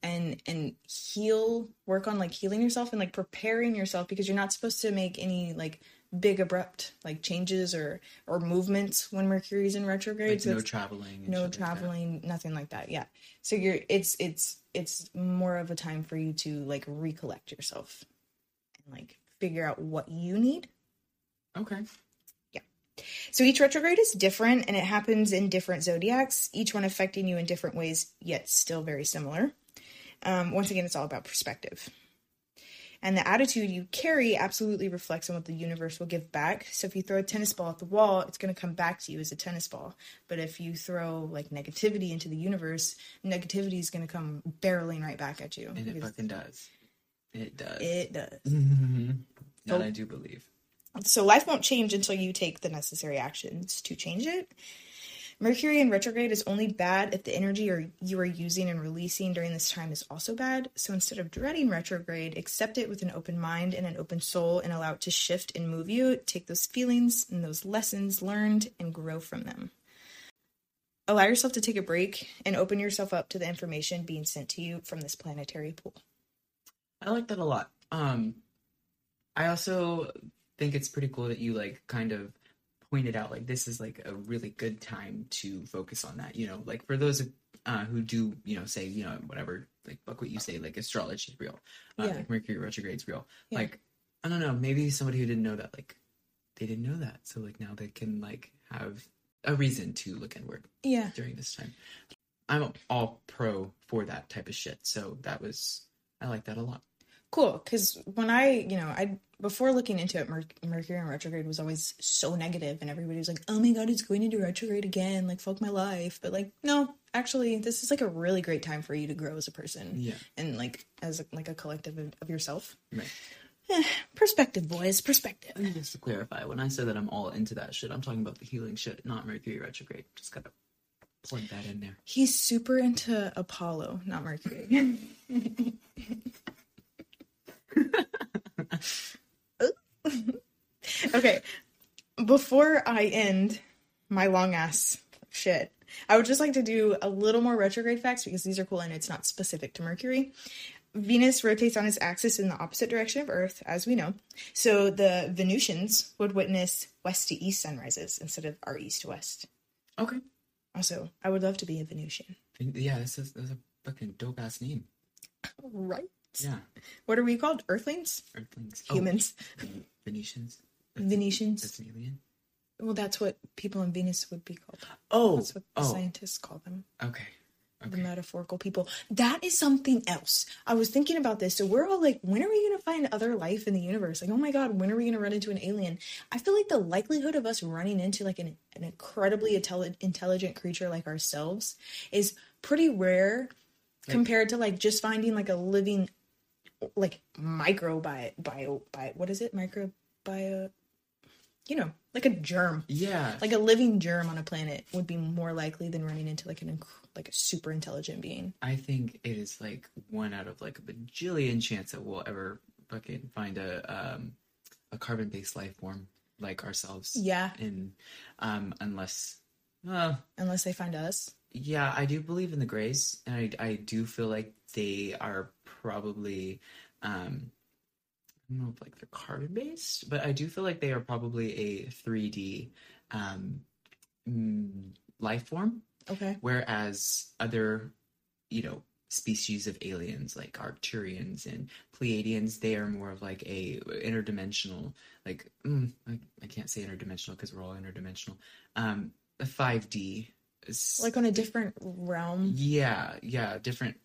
and and heal, work on like healing yourself and like preparing yourself because you're not supposed to make any like big abrupt like changes or or movements when Mercury's in retrograde. Like So no traveling. no shit like traveling, nothing like that. Yeah. So you're it's it's it's more of a time for you to like recollect yourself and like figure out what you need Okay. Yeah. So each retrograde is different and it happens in different zodiacs, each one affecting you in different ways, yet still very similar. Um, once again, it's all about perspective. And the attitude you carry absolutely reflects on what the universe will give back. So if you throw a tennis ball at the wall, it's going to come back to you as a tennis ball. But if you throw like negativity into the universe, negativity is going to come barreling right back at you. And it fucking does. It does. it does. that So- I do believe. So life won't change until you take the necessary actions to change it. Mercury in retrograde is only bad if the energy or you are using and releasing during this time is also bad. So instead of dreading retrograde, accept it with an open mind and an open soul and allow it to shift and move you. Take those feelings and those lessons learned and grow from them. Allow yourself to take a break and open yourself up to the information being sent to you from this planetary pool. I like that a lot. Um, I also think it's pretty cool that you like kind of pointed out like this is like a really good time to focus on that. You know, like for those uh, who do you know say you know whatever like fuck what you say like astrology is real, uh, Yeah. like Mercury retrograde's real. Yeah. Like I don't know, maybe somebody who didn't know that like they didn't know that, so like now they can like have a reason to look inward Yeah. during this time. I'm all pro for that type of shit. So that was I like that a lot. Cool because when i you know i before looking into it Mer- mercury in retrograde was always so negative and everybody was like oh my god it's going into retrograde again like fuck my life but like no actually this is like a really great time for you to grow as a person Yeah. and like as a, like a collective of, of yourself Right. Eh, perspective boys perspective And just to clarify, when I say that I'm all into that shit, I'm talking about the healing shit, not Mercury retrograde. Just gotta plug that in there. he's super into apollo not mercury okay before i end my long ass shit i would just like to do a little more retrograde facts because these are cool and it's not specific to mercury. Venus rotates on its axis in the opposite direction of earth as we know. So the venusians would witness west to east sunrises instead of our east to west. Okay. also i would love to be a venusian. Yeah, this is, this is a fucking dope ass name. right Yeah. what are we called earthlings Earthlings. Oh, humans Oh, Venetians. That's- venetians That's an alien. well that's what people in venus would be called Oh. That's what the oh. scientists call them. Okay. The metaphorical people. That is something else. I was thinking about this. So we're all like, when are we going to find other life in the universe? Like, oh my God, when are we going to run into an alien? I feel like the likelihood of us running into like an, an incredibly intelli- intelligent creature like ourselves is pretty rare compared to like just finding like a living, like micro bio, bio, what is it? Micro bio, you know, like a germ Yeah. like a living germ on a planet would be more likely than running into like an like a super intelligent being. I think it is like one out of like a bajillion chance that we'll ever fucking find a um a carbon based life form like ourselves. Yeah, And um unless uh unless they find us. Yeah, I do believe in the Greys, and I I do feel like they are probably um I don't know if like they're carbon based, but I do feel like they are probably a 3D um mm, life form, Okay. whereas other you know species of aliens like Arcturians and Pleiadians, they are more of like a interdimensional like mm, I, I can't say interdimensional because we're all interdimensional. Um, a 5D is Like on a different realm. yeah, yeah, different.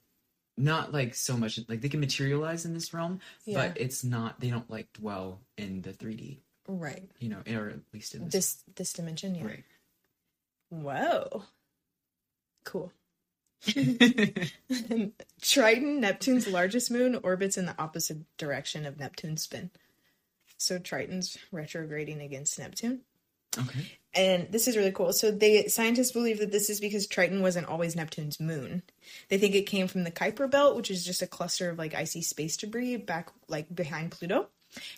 Not like so much like they can materialize in this realm, Yeah. but it's not. They don't like dwell in the 3D, Right. you know, or at least in this. This this dimension. Yeah. Right. Whoa. Cool. Triton, Neptune's largest moon, orbits in the opposite direction of Neptune's spin. So Triton's retrograding against Neptune. Okay. And this is really cool. So they scientists believe that this is because Triton wasn't always Neptune's moon. They think it came from the Kuiper belt, which is just a cluster of like icy space debris back like behind Pluto.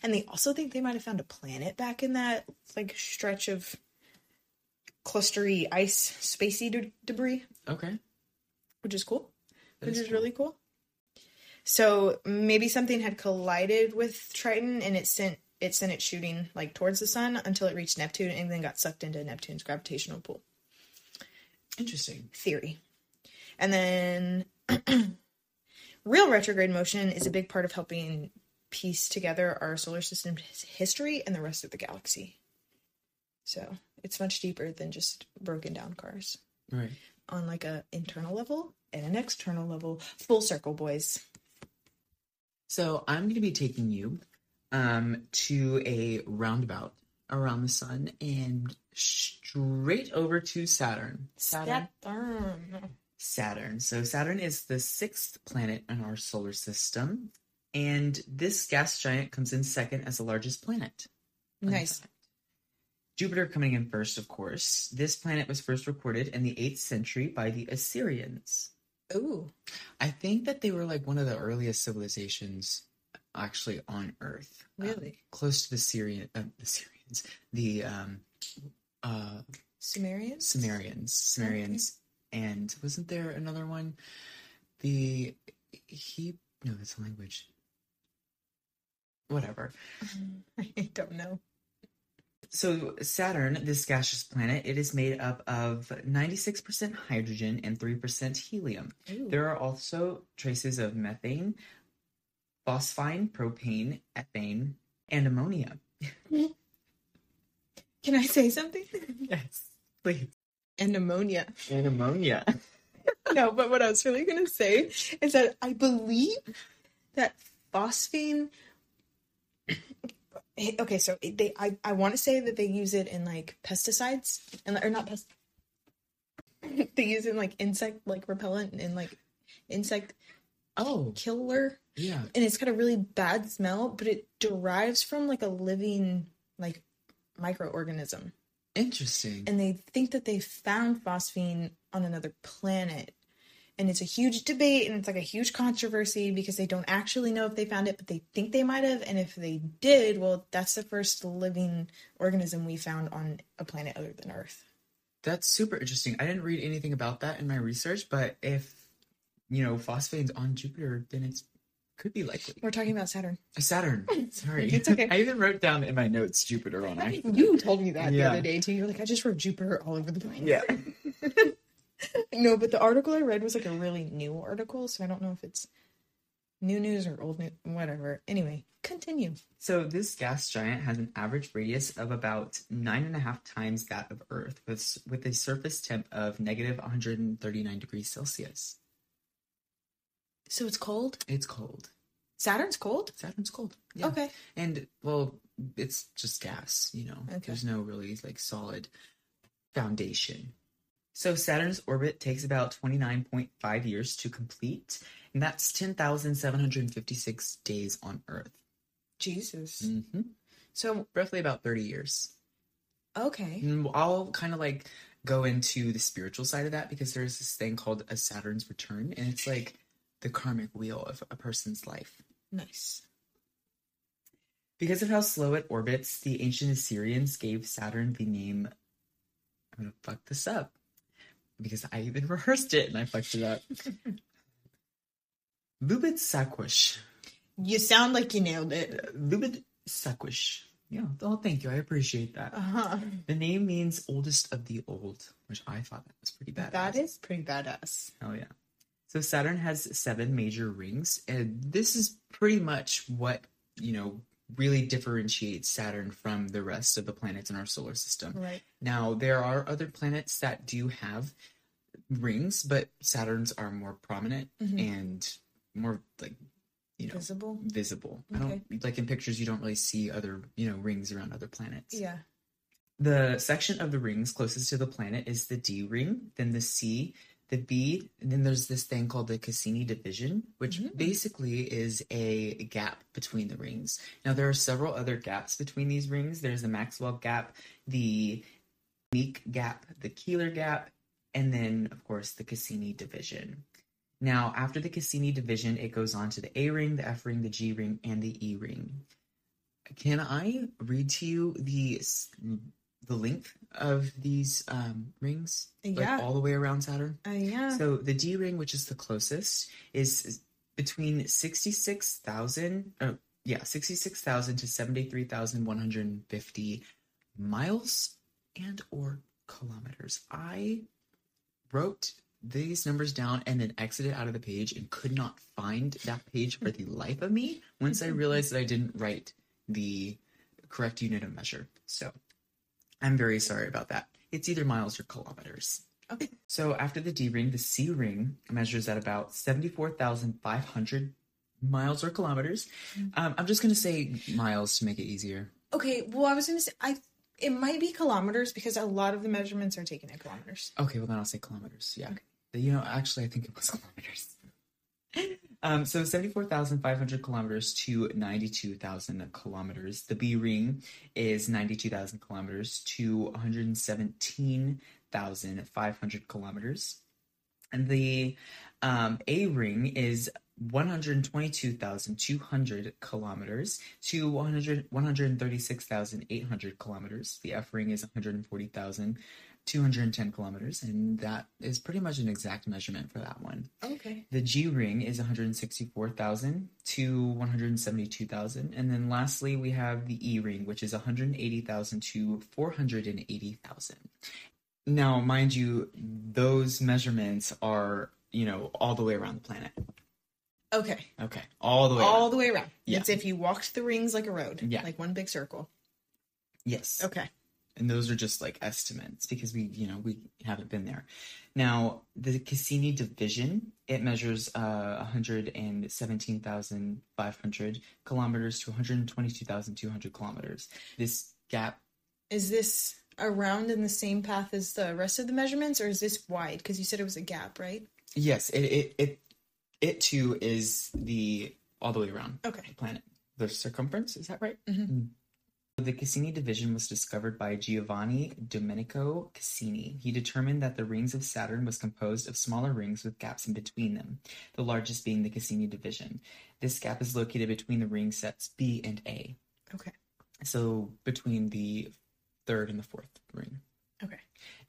And they also think they might have found a planet back in that like stretch of clustery ice spacey de- debris, Okay. which is cool. That which is is really cool. So maybe something had collided with Triton and it sent it sent it shooting like towards the sun until it reached Neptune and then got sucked into Neptune's gravitational pull. Interesting. Theory. And then real retrograde motion is a big part of helping piece together our solar system's history and the rest of the galaxy. So it's much deeper than just broken down cars Right. on like a internal level and an external level. Full circle, boys. So I'm going to be taking you um, to a roundabout around the sun and straight over to Saturn. Saturn. Saturn. Saturn. So Saturn is the sixth planet in our solar system, and this gas giant comes in second as the largest planet. Nice. Jupiter coming in first, of course. This planet was first recorded in the 8th century by the Assyrians. Ooh. I think that they were like one of the earliest civilizations actually on Earth. um, Really? close to the Syrian, uh, the Syrians, the um, uh, Sumerians? Sumerians, Sumerians, and wasn't there another one? The he no, that's a language. Whatever. I don't know. So Saturn, this gaseous planet, it is made up of 96% hydrogen and 3% helium. Ooh. There are also traces of methane, phosphine, propane, ethane, and ammonia. Can I say something? Yes, please. and pneumonia. And ammonia. no, but what I was really going to say is that I believe that phosphine. Okay, so they I, I want to say that they use it in like pesticides and or not pest. they use it in like insect like repellent and like insect Oh, killer yeah. and it's got a really bad smell, but it derives from like a living like microorganism. Interesting. And they think that they found phosphine on another planet. And it's a huge debate and it's like a huge controversy because they don't actually know if they found it, but they think they might have. And if they did, well, that's the first living organism we found on a planet other than Earth. That's super interesting. I didn't read anything about that in my research, but if you know phosphine's on Jupiter, then it's could be likely. We're talking about Saturn. Oh, Saturn. Sorry. It's okay. I even wrote down in my notes Jupiter on it. You told me that the other day too. You're like, I just wrote Jupiter all over the place. Yeah. No, but the article I read was like a really new article, so I don't know if it's new news or old news, whatever. Anyway, continue. So this gas giant has an average radius of about nine and a half times that of Earth, with with a surface temp of negative 139 degrees Celsius. So it's cold. It's cold. Saturn's cold. Saturn's cold. Yeah. Okay. And well, it's just gas, you know. Okay. There's no really like solid foundation. So Saturn's orbit takes about 29.5 years to complete, and that's 10,756 days on Earth. Jesus. hmm So Roughly about 30 years. okay. And I'll kind of like go into the spiritual side of that because there's this thing called a Saturn's return, and it's like the karmic wheel of a person's life. Nice. Because of how slow it orbits, the ancient Assyrians gave Saturn the name. I'm gonna fuck this up because I even rehearsed it and I fucked it up. Lubid Sakwish. You sound like you nailed it. Lubid Sakwish. Yeah. Oh, thank you. I appreciate that. Uh huh. The name means oldest of the old, which I thought that was pretty bad. That is pretty badass. Oh yeah. So Saturn has seven major rings, and this is pretty much what you know really differentiates Saturn from the rest of the planets in our solar system. Right. Now there are other planets that do have rings, but Saturn's are more prominent Mhm. and more like you know Visible. visible. I don't like in pictures you don't really see other you know rings around other planets. Yeah. The section of the rings closest to the planet is the D ring, then the C, the B, and then there's this thing called the Cassini division, which Mm. basically is a gap between the rings. Now, there are several other gaps between these rings. There's the Maxwell gap, the Meek gap, the Keeler gap, and then, of course, the Cassini division. Now, after the Cassini division, it goes on to the A ring, the F ring, the G ring, and the E ring. Can I read to you the the length of these um, rings? Like, all the way around Saturn. Uh, yeah. So the D ring, which is the closest, is between sixty-six thousand. Oh, yeah, sixty-six thousand to seventy-three thousand one hundred and fifty miles and or kilometers. I wrote these numbers down and then exited out of the page and could not find that page for the life of me once I realized that I didn't write the correct unit of measure. So I'm very sorry about that. It's either miles or kilometers. Okay. So after the D ring, the C ring measures at about 74,500 miles or kilometers. Um, I'm just going to say miles to make it easier. Okay, well, I was gonna say I. It might be kilometers because a lot of the measurements are taken in kilometers. Okay, well then I'll say kilometers. Yeah. Okay. You know, actually, I think it was kilometers. Um, so 74,500 kilometers to 92,000 kilometers. The B ring is 92,000 kilometers to 117,500 kilometers. And the um, A ring is 122,200 kilometers to 100, 136,800 kilometers. The F ring is 140,210 kilometers, and that is pretty much an exact measurement for that one. Okay. The G ring is 164,000 to 172,000. And then lastly, we have the E ring, which is 180,000 to 480,000. Now, mind you, those measurements are, you know, all the way around the planet. Okay. Okay. All the way All around. the way around. Yeah. It's if you walked the rings like a road. Yeah. Like one big circle. Yes. Okay. And those are just like estimates because we you know we haven't been there now the cassini division it measures uh 117500 kilometers to 122200 kilometers this gap Is this around in the same path as the rest of the measurements, or is this wide? Because you said it was a gap, right? yes it it it, it too is the all the way around Okay. the planet the circumference is that right Mhm. The Cassini division was discovered by Giovanni Domenico Cassini. He determined that the rings of Saturn was composed of smaller rings with gaps in between them, the largest being the Cassini division. This gap is located between the ring sets B and A, Okay. so between the third and the fourth ring. Okay.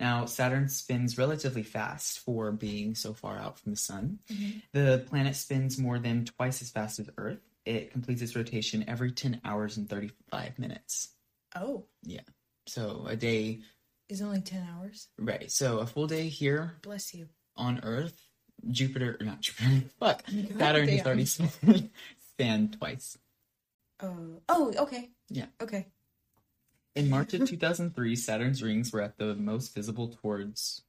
Now, Saturn spins relatively fast for being so far out from the sun. Mhm. The planet spins more than twice as fast as Earth. It completes its rotation every 10 hours and 35 minutes. Oh, Yeah. So a day, is only 10 hours? right? So a full day here Bless you. on Earth, Jupiter, or not Jupiter, fuck, Saturn damn. already spanned, spanned twice. Uh, oh, okay. Yeah. Okay. In March of 2003, Saturn's rings were at the most visible towards.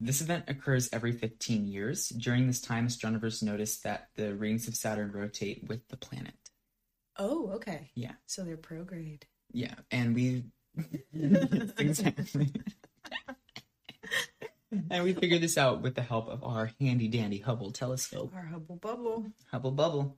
This event occurs every 15 years. During this time, astronomers noticed that the rings of Saturn rotate with the planet. Oh, okay. Yeah. So they're prograde. Yeah, and we exactly. and we figured this out with the help of our handy dandy Hubble telescope. Our Hubble Bubble. Hubble bubble.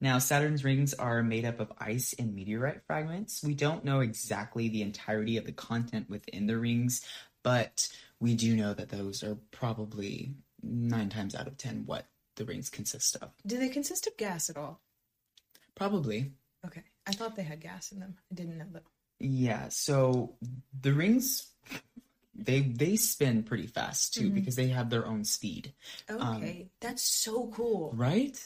Now, Saturn's rings are made up of ice and meteorite fragments. We don't know exactly the entirety of the content within the rings, but we do know that those are probably nine times out of ten what the rings consist of. Do they consist of gas at all? Probably. Okay. I thought they had gas in them. I didn't know that. Yeah, so the rings they they spin pretty fast too Mhm. because they have their own speed. Okay. That's so cool. Right?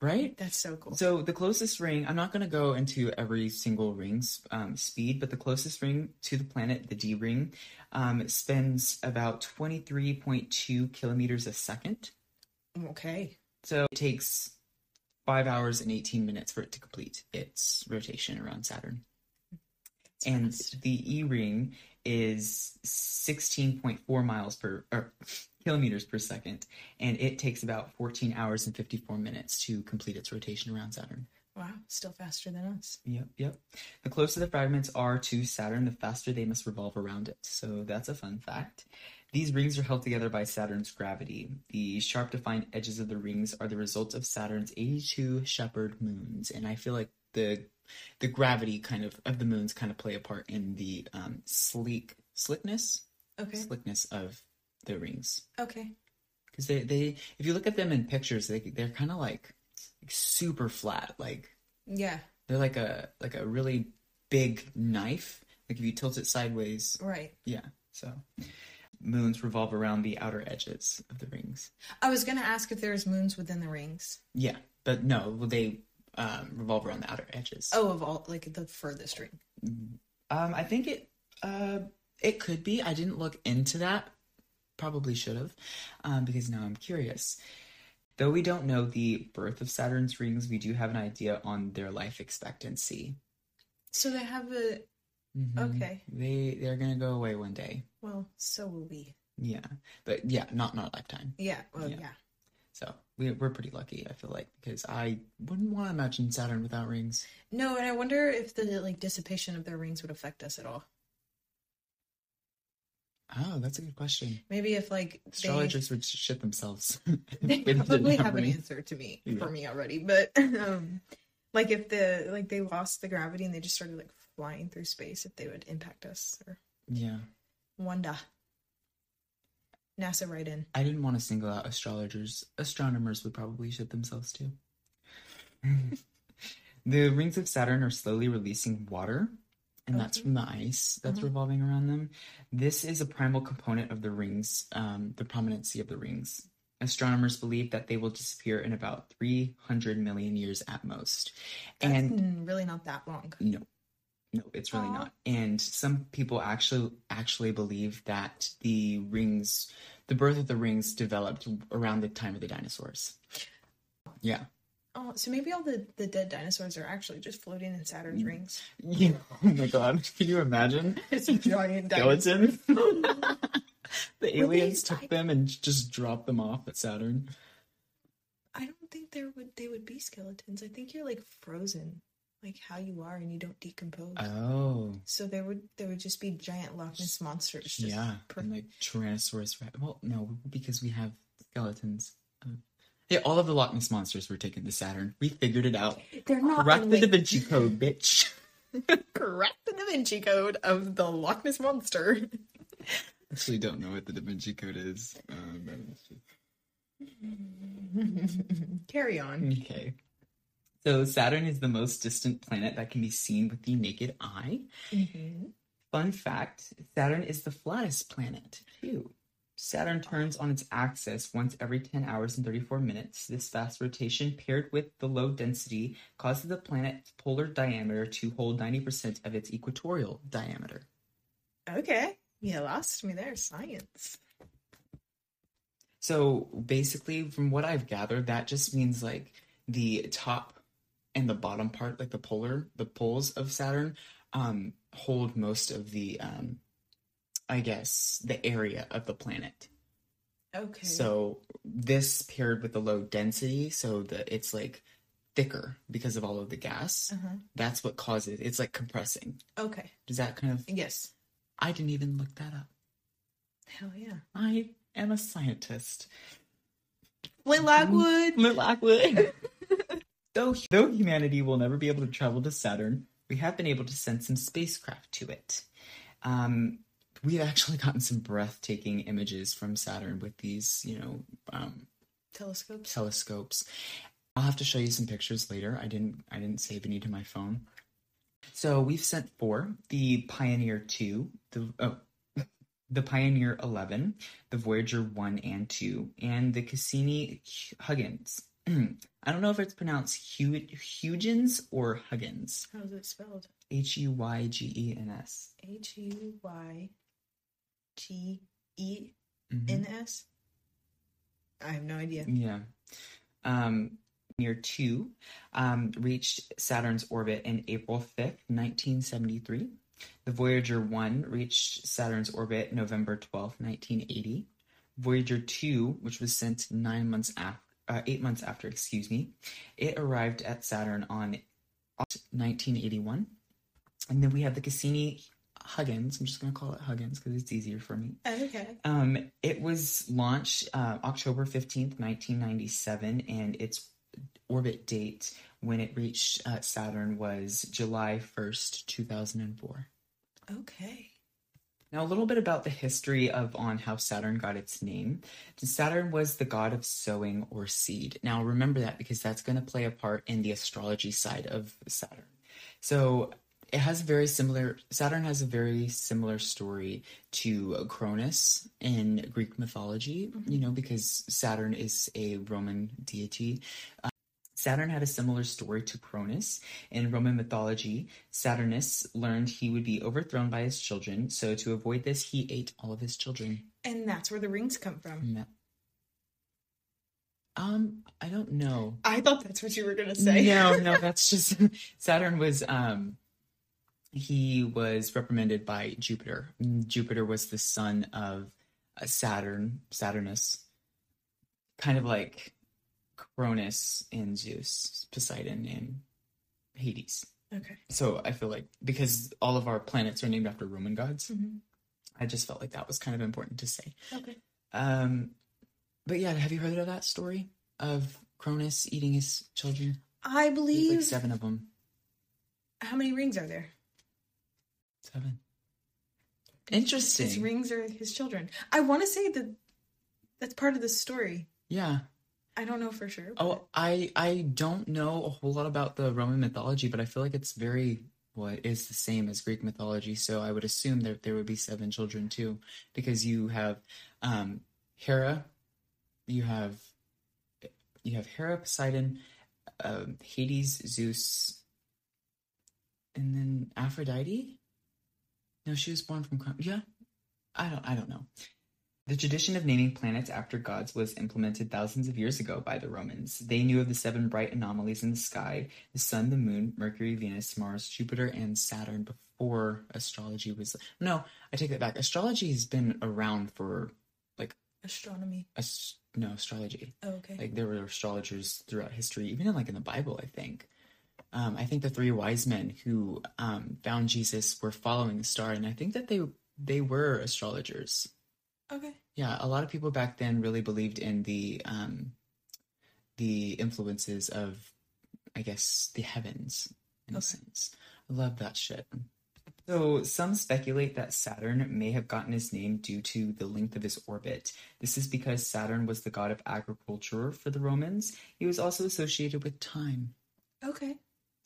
Right? That's so cool. So the closest ring, I'm not going to go into every single ring's um, speed, but the closest ring to the planet, the D ring, um, spins about 23.2 kilometers a second. okay. So it takes five hours and 18 minutes for it to complete its rotation around Saturn. It's and fast. the E ring is 16.4 miles per or kilometers per second, and it takes about 14 hours and 54 minutes to complete its rotation around Saturn. Wow. Still faster than us. Yep, yep. The closer the fragments are to Saturn, the faster they must revolve around it. So that's a fun fact. These rings are held together by Saturn's gravity. The sharp defined edges of the rings are the result of Saturn's 82 shepherd moons, and I feel like the the gravity kind of of the moons kind of play a part in the um, sleek slickness Okay. slickness of the rings Okay. because they they if you look at them in pictures they they're kind of like, like super flat like Yeah. they're like a like a really big knife like if you tilt it sideways Right. yeah so moons revolve around the outer edges of the rings I was gonna ask if there's moons within the rings. yeah but no well, they um, revolve around the outer edges Oh, of all like the furthest ring. um i think it uh it could be i didn't look into that probably should have um because now i'm curious though we don't know the birth of saturn's rings we do have an idea on their life expectancy So they have a Mhm. okay. they they're gonna go away one day Well, so will we. yeah but yeah not in our lifetime Yeah. Well, Yeah. yeah. so we, we're pretty lucky i feel like because i wouldn't want to imagine saturn without rings No, and I wonder if the like dissipation of their rings would affect us at all. Oh that's a good question Maybe if like they, astrologers would shit themselves they they probably have have an answer to me Yeah. for me already, but um, like if the like they lost the gravity and they just started like flying through space, if they would impact us or yeah wonder. NASA right in. I didn't want to single out astrologers. Astronomers would probably shit themselves too. the rings of Saturn are slowly releasing water, and that's from the ice that's Mhm. revolving around them. This is a primal component of the rings, um, the prominency of the rings. Astronomers believe that they will disappear in about 300 million years at most. That's and really not that long. no, no, it's really not. And some people actually actually believe that the rings, the birth of the rings, developed around the time of the dinosaurs. Yeah, Oh, so maybe all the, the dead dinosaurs are actually just floating in Saturn's Mm. rings. yeah. Oh my god, can you imagine? It's a giant. Skeleton. the aliens took them and just dropped them off at Saturn. I don't think there would they would be skeletons. I think you're like frozen, like how you are, and you don't decompose. Oh, so there would there would just be giant Loch Ness monsters. Just yeah, per- and like Tyrannosaurus. Well, no, because we have skeletons. Yeah, all of the Loch Ness monsters were taken to Saturn. We figured it out. They're not Crack the Da Vinci Code, bitch. Crack the Da Vinci Code of the Loch Ness monster. Actually, don't know what the Da Vinci Code is. Um, but it's just- Carry on. okay. So Saturn is the most distant planet that can be seen with the naked eye. Mhm. Fun fact: Saturn is the flattest planet too. Saturn turns on its axis once every 10 hours and 34 minutes. This fast rotation, paired with the low density, causes the planet's polar diameter to hold 90% of its equatorial diameter. Okay, you lost me there. Science. So basically, from what I've gathered, that just means like the top and the bottom part, like the polar, the poles of Saturn, um, hold most of the, um, I guess, the area of the planet. Okay. So this paired with the low density, so that it's like thicker because of all of the gas. Uh-huh. That's what causes it's like compressing. Okay. Does that kind of? Yes. I didn't even look that up. Hell yeah. I am a scientist. Flint Lockwood. Lockwood. though, though humanity will never be able to travel to Saturn, we have been able to send some spacecraft to it. Um, we've actually gotten some breathtaking images from Saturn with these, you know, um, Telescopes. telescopes. I'll have to show you some pictures later. I didn't I didn't save any to my phone. So we've sent four: the Pioneer two, the oh, the Pioneer eleven, the Voyager one and two, and the Cassini Huggins. I don't know if it's pronounced Hu- Huygens or Huggins. How is it spelled? H U Y G E N S. H U Y G E. N S. I have no idea. Yeah. Um, near two, um, reached Saturn's orbit in April 5th, 1973. The Voyager 1 reached Saturn's orbit November 12th, 1980. Voyager 2, which was sent nine months after, uh, eight months after, excuse me, it arrived at Saturn on August 1981. And then we have the Cassini Huggins. I'm just going to call it Huggins because it's easier for me. Okay. Um, it was launched uh, October 15th, 1997, and its orbit date when it reached uh, Saturn was July 1st, 2004. Okay. Now, a little bit about the history of on how Saturn got its name. Saturn was the god of sowing or seed. Now, remember that because that's going to play a part in the astrology side of Saturn. So, it has a very similar. Saturn has a very similar story to Cronus in Greek mythology. You know, because Saturn is a Roman deity. Saturn had a similar story to Cronus. In Roman mythology, Saturnus learned he would be overthrown by his children, so to avoid this, he ate all of his children. And that's where the rings come from. Ma- Um, I don't know. I thought that's what you were gonna say. No, no, that's just Saturn was um he was reprimanded by Jupiter. Jupiter was the son of uh, Saturn, Saturnus. Kind of like Cronus and Zeus, Poseidon and Hades. Okay. So I feel like because all of our planets are named after Roman gods, Mhm. I just felt like that was kind of important to say. Okay. Um, but yeah, have you heard of that story of Cronus eating his children? I believe. like seven of them. How many rings are there? Seven. Interesting. His rings are his children. I want to say that that's part of the story. Yeah. I don't know for sure. Oh, I I don't know a whole lot about the Roman mythology, but I feel like it's very well, it is the same as Greek mythology. So I would assume that there would be seven children too, because you have um, Hera, you have you have Hera, Poseidon, um, Hades, Zeus, and then Aphrodite. No, she was born from yeah. I don't I don't know. The tradition of naming planets after gods was implemented thousands of years ago by the Romans. They knew of the seven bright anomalies in the sky the sun, the moon, Mercury, Venus, Mars, Jupiter, and Saturn before astrology was. No, I take that back. Astrology has been around for like. Astronomy. Ast- no, astrology. Oh, okay. Like there were astrologers throughout history, even in like in the Bible, I think. Um, I think the three wise men who um, found Jesus were following the star, and I think that they they were astrologers. okay. Yeah, a lot of people back then really believed in the um, the influences of, I guess, the heavens in a Okay. sense. I love that shit. So some speculate that Saturn may have gotten his name due to the length of his orbit. This is because Saturn was the god of agriculture for the Romans. He was also associated with time. Okay.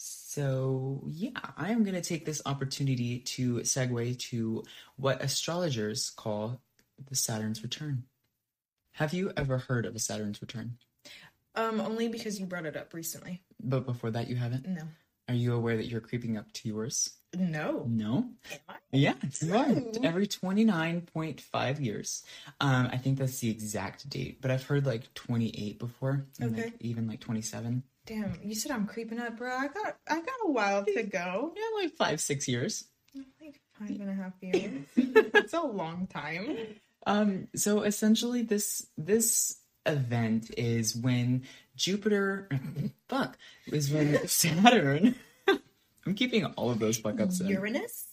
So, yeah, I am going to take this opportunity to segue to what astrologers call the Saturn's return. Have you ever heard of a Saturn's return? Um, only because you brought it up recently. But before that, you haven't? No. Are you aware that you're creeping up to yours? No. No? Am I? Yeah, you are. Every 29.5 years. Um, I think that's the exact date, but I've heard like 28 before, and Okay. like, even like 27. Damn, you said I'm creeping up, bro. I got I got a while to go. Yeah, like five, six years. Like five and a half years. That's a long time. Um, so essentially, this this event is when Jupiter, fuck, is when Saturn. I'm keeping all of those fuck ups in. Uranus?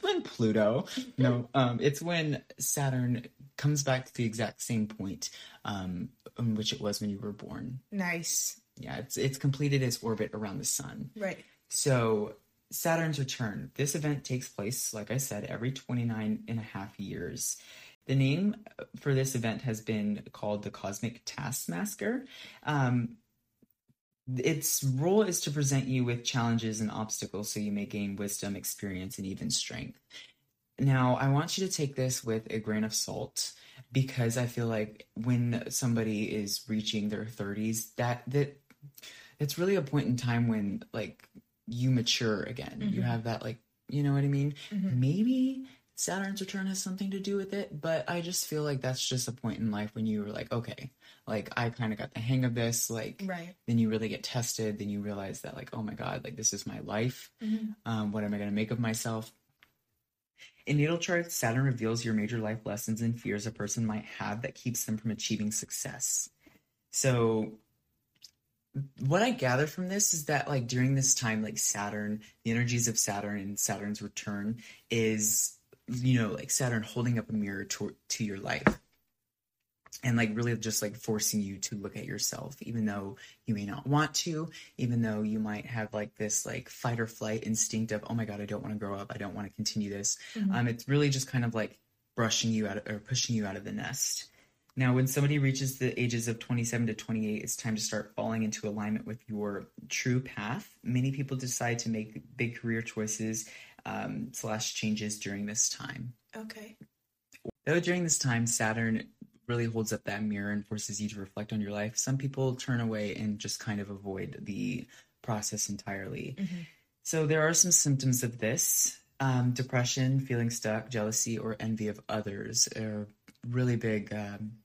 When Pluto. No, um, it's when Saturn comes back to the exact same point, um, in which it was when you were born. Nice. Yeah, it's it's completed its orbit around the sun. Right. So Saturn's return. This event takes place, like I said, every 29 and a half years. The name for this event has been called the Cosmic Taskmaster. Um, its role is to present you with challenges and obstacles so you may gain wisdom, experience, and even strength. Now, I want you to take this with a grain of salt because I feel like when somebody is reaching their 30s, that that it's really a point in time when like you mature again. You Mhm. have that like, you know what I mean? Mhm. Maybe Saturn's return has something to do with it, but I just feel like that's just a point in life when you were like, okay, like I kind of got the hang of this, like Right. then you really get tested, then you realize that like, oh my god, like this is my life. Mhm. Um, what am I going to make of myself? In natal charts, Saturn reveals your major life lessons and fears a person might have that keeps them from achieving success. So, what I gather from this is that like during this time, like Saturn, the energies of Saturn and Saturn's return is, you know, like Saturn holding up a mirror to, to your life. And like really just like forcing you to look at yourself, even though you may not want to, even though you might have like this like fight or flight instinct of, oh my God, I don't want to grow up. I don't want to continue this. Mhm. Um, it's really just kind of like brushing you out of, or pushing you out of the nest. Now, when somebody reaches the ages of 27 to 28, it's time to start falling into alignment with your true path. Many people decide to make big career choices um, slash changes during this time. Okay. Though during this time, Saturn really holds up that mirror and forces you to reflect on your life. Some people turn away and just kind of avoid the process entirely. Mhm. So there are some symptoms of this. Um, depression, feeling stuck, jealousy, or envy of others are really big, um,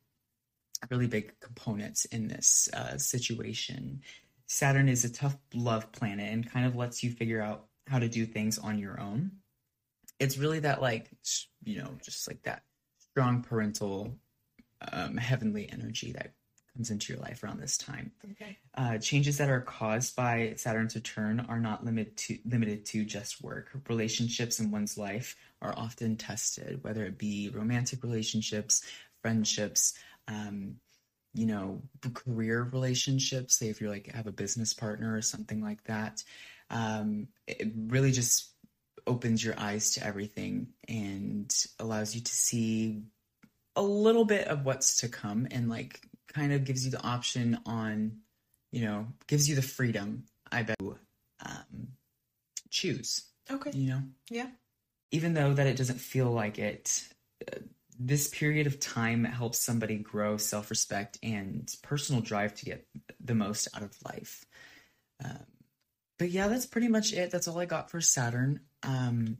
really big components in this uh, situation. Saturn is a tough love planet and kind of lets you figure out how to do things on your own. It's really that, like, you know, just like that strong parental, um, heavenly energy that comes into your life around this time. Okay. Uh, changes that are caused by Saturn's return are not limited to limited to just work. Relationships in one's life are often tested, whether it be romantic relationships, friendships, um, you know, career relationships. Say if you're like have a business partner or something like that. Um, it really just opens your eyes to everything and allows you to see a little bit of what's to come and like kind of gives you the option on you know gives you the freedom i bet um, choose Okay. you know Yeah. even though that it doesn't feel like it uh, this period of time helps somebody grow self-respect and personal drive to get the most out of life um, but yeah that's pretty much it that's all i got for saturn um,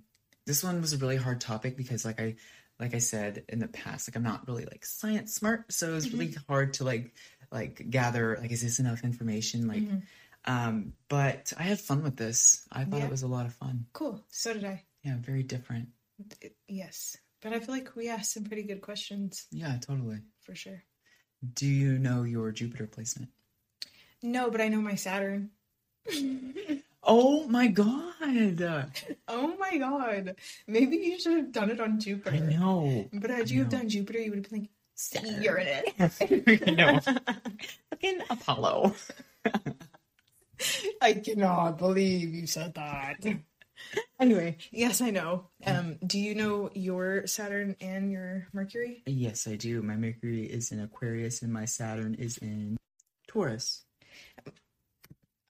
this one was a really hard topic because like i like i said in the past like i'm not really like science smart so it was really hard to like like gather like is this enough information like Mhm. um but i had fun with this i thought Yeah. it was a lot of fun Cool. So did I. yeah very different It- yes. But I feel like we asked some pretty good questions yeah totally for sure. Do you know your Jupiter placement? No, but I know my Saturn. Oh my god! oh my god. Maybe you should have done it on Jupiter. I know. But had I you have done Jupiter, you would have been like, Saturn. Uranus. I know. Fucking Apollo. I cannot believe you said that. anyway, yes, I know. Um, do you know your Saturn and your Mercury? Yes, I do. My Mercury is in Aquarius and my Saturn is in Taurus.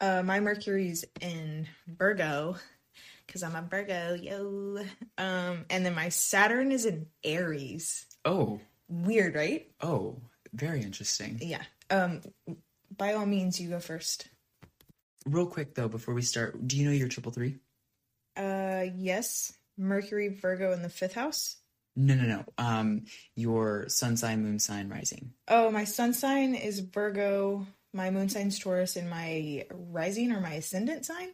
Uh, my Mercury's in Virgo because I'm a Virgo, yo. Um, and then my Saturn is in Aries. Oh, Weird, right? oh, very interesting. Yeah. Um, by all means, you go first. Real quick though, before we start, do you know your triple three? Uh, yes. Mercury, Virgo, in the fifth house. No, no, no. Um, your sun sign, moon sign, rising. Oh, my sun sign is Virgo. My moon sign's Taurus, and my rising or my ascendant sign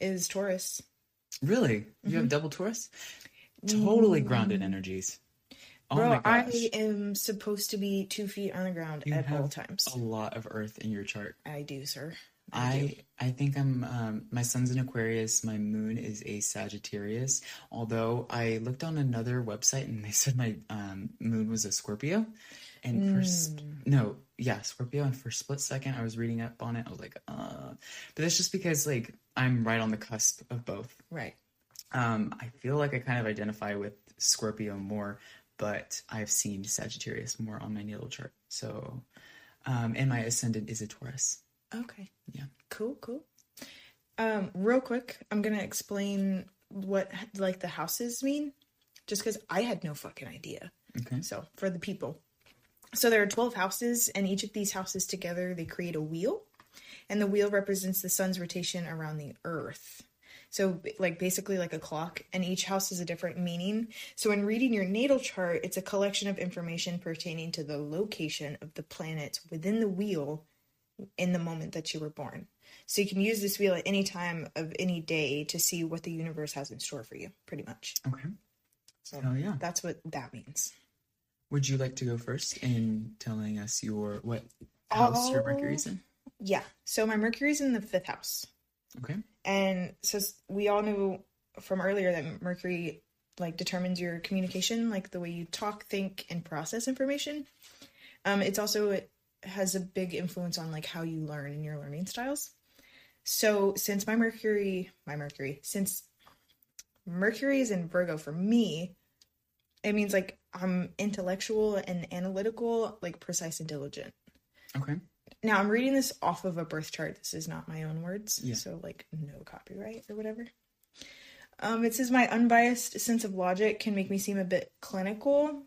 is Taurus. Really? You have double Taurus? Totally grounded energies. Oh Bro, my gosh. I am supposed to be two feet on the ground You at all times. a lot of Earth in your chart. I do, sir. I I think I'm um my sun's in Aquarius, my moon is a Sagittarius. Although I looked on another website and they said my um moon was a Scorpio. And for sp- no, yeah, Scorpio and for a split second I was reading up on it. I was like, uh but that's just because like I'm right on the cusp of both. Right. Um I feel like I kind of identify with Scorpio more, but I've seen Sagittarius more on my natal chart. So um and my ascendant is a Taurus. Okay. Yeah. Cool, cool. Um, real quick, I'm gonna explain what like the houses mean, just because I had no fucking idea. Okay. So for the people, so there are 12 houses, and each of these houses together they create a wheel, and the wheel represents the sun's rotation around the Earth. So like basically like a clock, and each house has a different meaning. So in reading your natal chart, it's a collection of information pertaining to the location of the planets within the wheel in the moment that you were born. So you can use this wheel at any time of any day to see what the universe has in store for you, pretty much. Okay. So Oh yeah. that's what that means. Would you like to go first in telling us your what house your Mercury's in? Yeah. So my Mercury's in the fifth house. Okay. And so we all knew from earlier that Mercury like determines your communication, like the way you talk, think, and process information. Um, it's also it has a big influence on like how you learn and your learning styles. So since my Mercury, my Mercury, since Mercury is in Virgo for me, it means like I'm intellectual and analytical, like precise and diligent. Okay. Now I'm reading this off of a birth chart. This is not my own words, Yeah. so like no copyright or whatever. Um, it says my unbiased sense of logic can make me seem a bit clinical.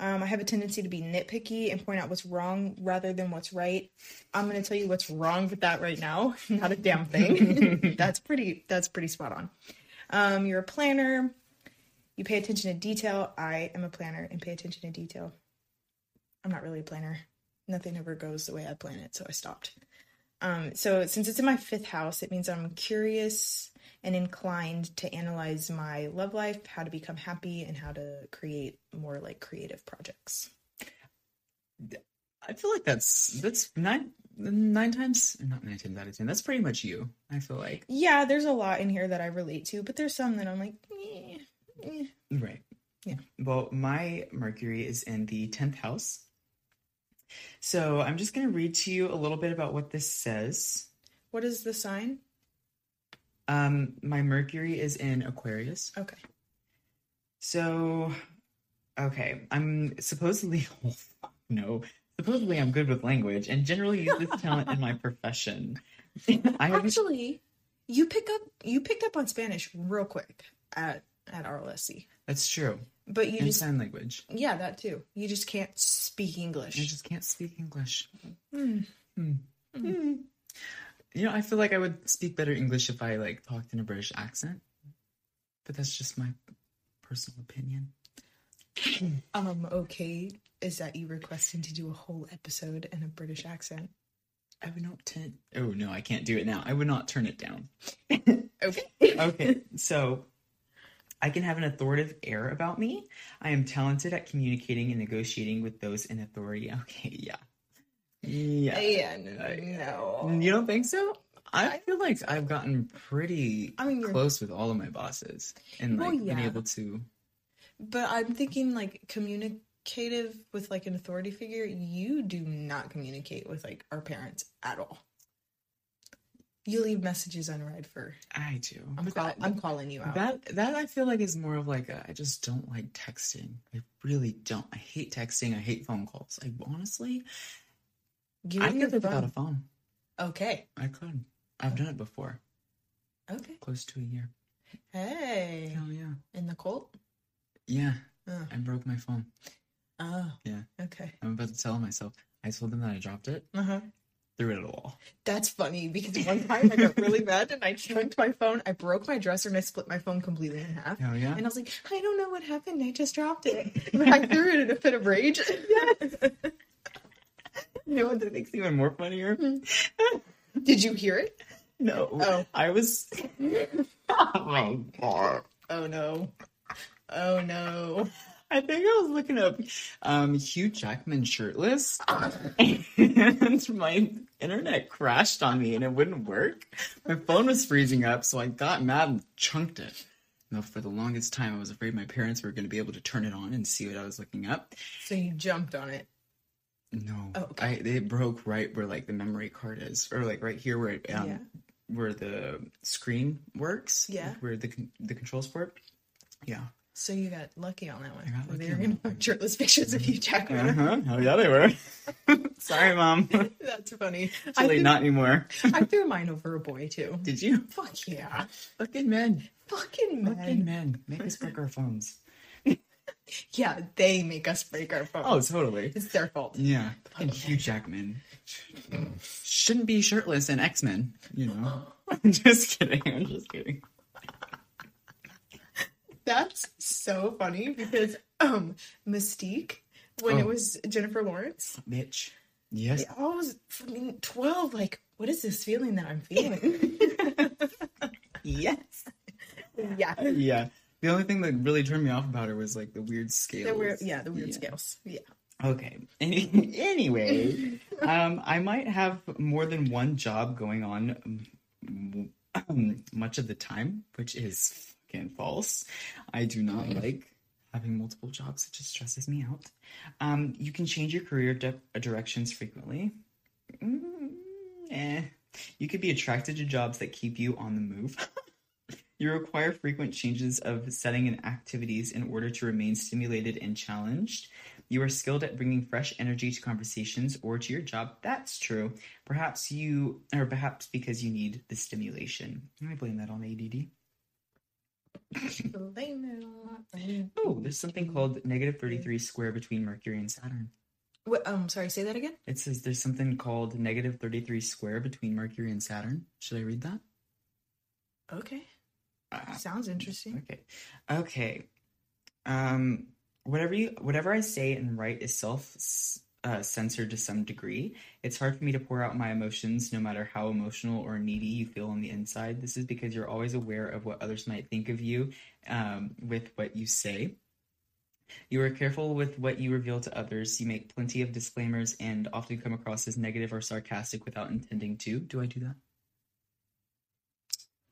Um, I have a tendency to be nitpicky and point out what's wrong rather than what's right. I'm going to tell you what's wrong with that right now. Not a damn thing. that's pretty. That's pretty spot on. Um, you're a planner. You pay attention to detail. I am a planner and pay attention to detail. I'm not really a planner nothing ever goes the way I plan it, so I stopped. Um, so since it's in my fifth house, it means I'm curious and inclined to analyze my love life, how to become happy, and how to create more like creative projects. I feel like that's that's nine nine times not nine times out of ten. That's pretty much you. I feel like Yeah, there's a lot in here that I relate to, but there's some that I'm like, eh, eh. right. Yeah. Well, my Mercury is in the tenth house, so I'm just gonna read to you a little bit about what this says. What is the sign? Um, my Mercury is in Aquarius. Okay. So, okay, I'm supposedly oh, no, supposedly I'm good with language and generally use this talent in my profession. I Actually, you pick up you picked up on Spanish real quick at at RLSC, that's true. but you And just sign language. yeah that too. You just can't speak English. I just can't speak English. Hmm. Hmm. Hmm. You know, I feel like I would speak better English if I like talked in a British accent, but that's just my personal opinion. Um, okay. Is that you requesting to do a whole episode in a British accent? I would not turn. Oh no, I can't do it now. I would not turn it down. Okay. okay, so I can have an authoritative air about me. I am talented at communicating and negotiating with those in authority. Okay, yeah. Yeah. Yeah, no, uh, no. You don't think so? I feel like I've gotten pretty I mean, close with all of my bosses and Well, like been able to. But I'm thinking like communicative with like an authority figure. You do not communicate with like our parents at all. You leave messages unread for. I do. I'm, call- that, I'm calling you out. that that I feel like is more of like a, I just don't like texting. I really don't. I hate texting. I hate phone calls. I honestly, Give I could live without a phone. Okay. I could. I've done it before. Okay. Close to a year. Hey. Hell yeah. In the cult. Yeah. Oh. I broke my phone. Oh. Yeah. Okay. I'm about to tell myself. I told them that I dropped it. Uh huh. Threw it at a wall. That's funny because one time I got really mad and I chunked my phone. I broke my dresser and I split my phone completely in half. Hell yeah. And I was like, I don't know what happened. I just dropped it. But I threw it in a fit of rage. You know what that makes it even more funnier? Hmm. Did you hear it? No. Oh. I was. oh my god. Oh no. Oh no. I think I was looking up um, Hugh Jackman shirtless, and my internet crashed on me and it wouldn't work. My phone was freezing up, so I got mad and chunked it. No, for the longest time, I was afraid my parents were going to be able to turn it on and see what I was looking up. So you jumped on it. No, Oh, okay. I it broke right where like the memory card is, or like right here where it, um, Yeah. where the screen works. Yeah. where the the controls for it. Yeah. So you got lucky on that one. I got lucky they were gonna that shirtless pictures of you, Uh Jackman. huh. Hell yeah, they were. Sorry, mom. That's funny. I Actually, threw, not anymore. I threw mine over a boy too. Did you? Fuck yeah. Fucking men. Fucking man. Fucking men. Make us break our phones. Yeah, they make us break our phones. Oh, totally. It's their fault. Yeah. Fucking Hugh Jackman. Shouldn't be shirtless in X Men, you know? I'm just kidding. I'm just kidding. That's so funny because um Mystique, when it Oh. was Jennifer Lawrence, Bitch. Yes. I was fucking twelve. Like, what is this feeling that I'm feeling? Yes. yeah, Yeah. The only thing that really turned me off about her was like the weird scales. the weird, yeah, the weird Yeah. scales. Yeah, Okay. Any- anyway, um, I might have more than one job going on um, much of the time, which is fucking false. I do not like having multiple jobs. It just stresses me out. Um, you can change your career di- directions frequently. Mm, eh. You could be attracted to jobs that keep you on the move. you require frequent changes of setting and activities in order to remain stimulated and challenged. You are skilled at bringing fresh energy to conversations or to your job. That's true. Perhaps you, or perhaps because you need the stimulation. I blame that on ADD. Blame it on- Oh, there's something called negative 33 square between Mercury and Saturn. What, um, sorry, say that again. It says there's something called negative 33 square between Mercury and Saturn. Should I read that? Okay, Uh, sounds interesting. Okay. Okay. Um, whatever you, whatever I say and write is self uh, censored to some degree. It's hard for me to pour out my emotions, no matter how emotional or needy you feel on the inside. This is because you're always aware of what others might think of you um, with what you say. You are careful with what you reveal to others. You make plenty of disclaimers and often come across as negative or sarcastic without intending to. Do I do that?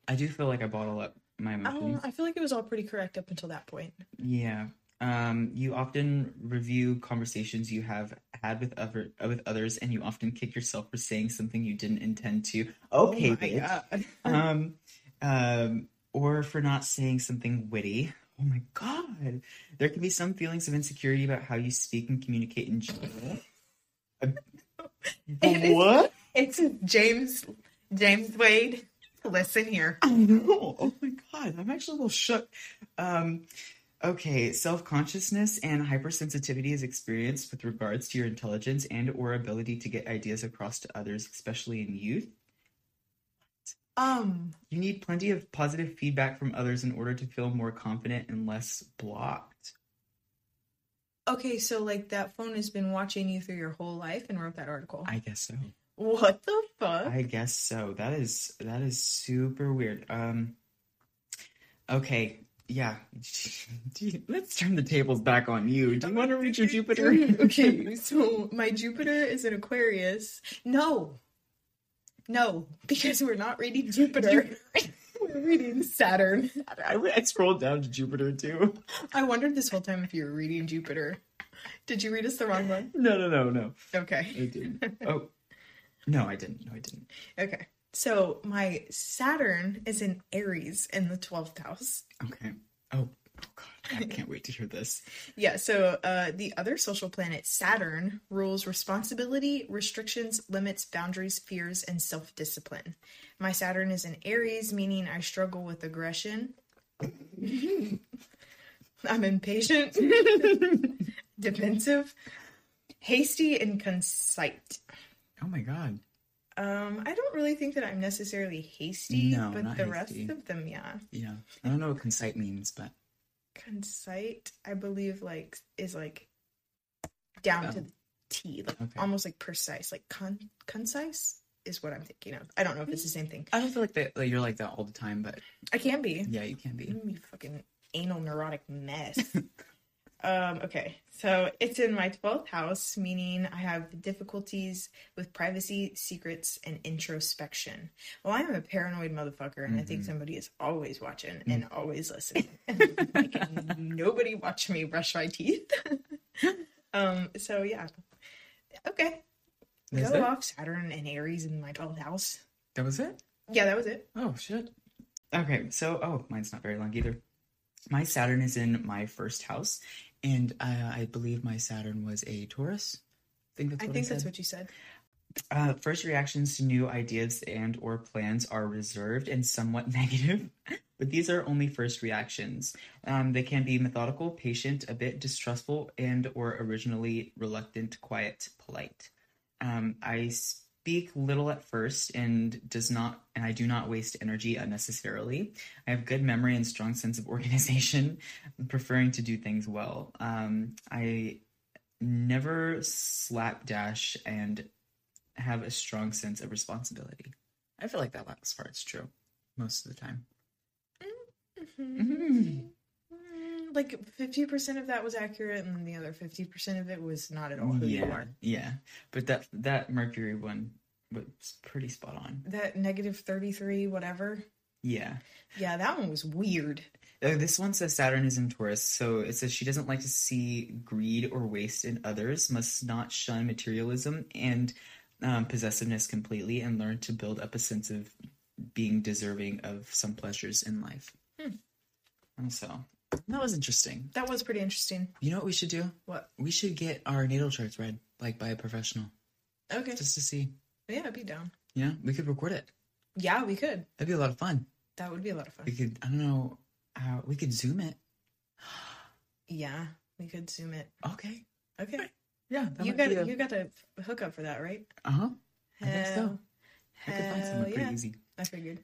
I do feel like I bottle up my emotions. Um, I feel like it was all pretty correct up until that point. Yeah. Um, you often review conversations you have had with other with others, and you often kick yourself for saying something you didn't intend to. Okay, oh um, um, or for not saying something witty. Oh my god. There can be some feelings of insecurity about how you speak and communicate in general. It is- what? It's James James Wade. Listen here. I know. Oh my god, I'm actually a little shook. Um, okay, self-consciousness and hypersensitivity is experienced with regards to your intelligence and or ability to get ideas across to others, especially in youth. Um, You need plenty of positive feedback from others in order to feel more confident and less blocked. okay, so like that phone has been watching you through your whole life and wrote that article. I guess so. what the fuck? I guess so. That is that is super weird. Um okay, yeah. Let's turn the tables back on you. Do you want to read your Jupiter? okay, so my Jupiter is in Aquarius. No. No, because we're not reading Jupiter. we're reading Saturn. I, I scrolled down to Jupiter too. I wondered this whole time if you were reading Jupiter. Did you read us the wrong one? No, no, no, no. Okay. I didn't. Oh, no, I didn't. No, I didn't. Okay. So my Saturn is in Aries in the 12th house. Okay. Oh, oh God, I can't wait to hear this. Yeah, so uh, the other social planet, Saturn, rules responsibility, restrictions, limits, boundaries, fears, and self discipline. My Saturn is in Aries, meaning I struggle with aggression. I'm impatient, defensive, hasty, and conceit. Oh my God. Um, I don't really think that I'm necessarily hasty, No, but the rest of them, yeah. Yeah, I don't know what concite means, but concite i believe like is like down to Oh. the t like Okay. almost like precise like con- concise is what i'm thinking of i don't know if it's the same thing I don't feel like that. Like you're like that all the time, but i can be yeah, you can be. I'm fucking anal neurotic mess um okay so it's in my 12th house meaning i have difficulties with privacy secrets and introspection well i'm a paranoid motherfucker and i think Mhm. somebody is always watching and always listening like, nobody watch me brush my teeth um so yeah okay go it? off saturn and aries in my 12th house That was it. yeah that was it Oh shit. Okay, so oh, mine's not very long either. My Saturn is in my first house, and uh, I believe my Saturn was a Taurus. I think that's i what think I that's what you said Uh, first reactions to new ideas and or plans are reserved and somewhat negative, but these are only first reactions. Um, they can be methodical, patient, a bit distrustful, and or originally reluctant, quiet, polite. Um, I speak little at first and does not and I do not waste energy unnecessarily. I have good memory and strong sense of organization, preferring to do things well. Um, I never slapdash and have a strong sense of responsibility. I feel like that last part's true most of the time. Mm, like fifty percent of that was accurate, and the other fifty percent of it was not at all who you yeah, are. yeah. But that that Mercury one was pretty spot on. That negative thirty three, whatever. Yeah. Yeah, that one was weird. Uh, this one says Saturn is in Taurus, so it says she doesn't like to see greed or waste in others, must not shun materialism and um, possessiveness completely, and learn to build up a sense of being deserving of some pleasures in life. Hmm. And so that was interesting. That was pretty interesting. You know what we should do? What? We should get our natal charts read, like by a professional, Okay. just to see. Yeah, I'd be down. You know, we could record it. Yeah, we could. That'd be a lot of fun. That would be a lot of fun. We could, I don't know, how we could zoom it. Yeah, we could zoom it. Okay. Okay. Yeah. You got you got a hookup for that, right? Uh huh. I think so. Hell, I could find someone pretty easy. I figured.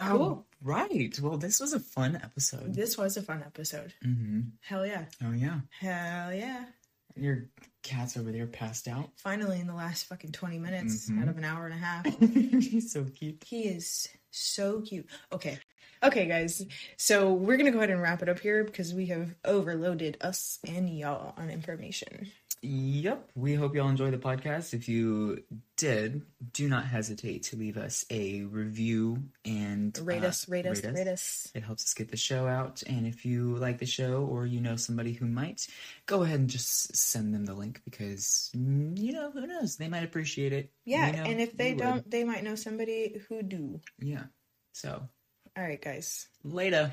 Oh, Cool. right. Well, this was a fun episode. This was a fun episode. Mm-hmm. Hell yeah. Oh yeah. Hell yeah. Your cat's over there passed out. Finally, in the last fucking 20 minutes Mhm. out of an hour and a half. He's so cute. He is so cute. Okay. Okay, guys. So we're going to go ahead and wrap it up here because we have overloaded us and y'all on information. Yep. We hope y'all enjoy the podcast. If you did, do not hesitate to leave us a review and Rate uh, us, rate us, rate us. It helps us get the show out. And if you like the show or you know somebody who might, go ahead and just send them the link because, you know, who knows? They might appreciate it. Yeah. We know and if they don't, they might know somebody who do. Yeah. So, All right, guys. later.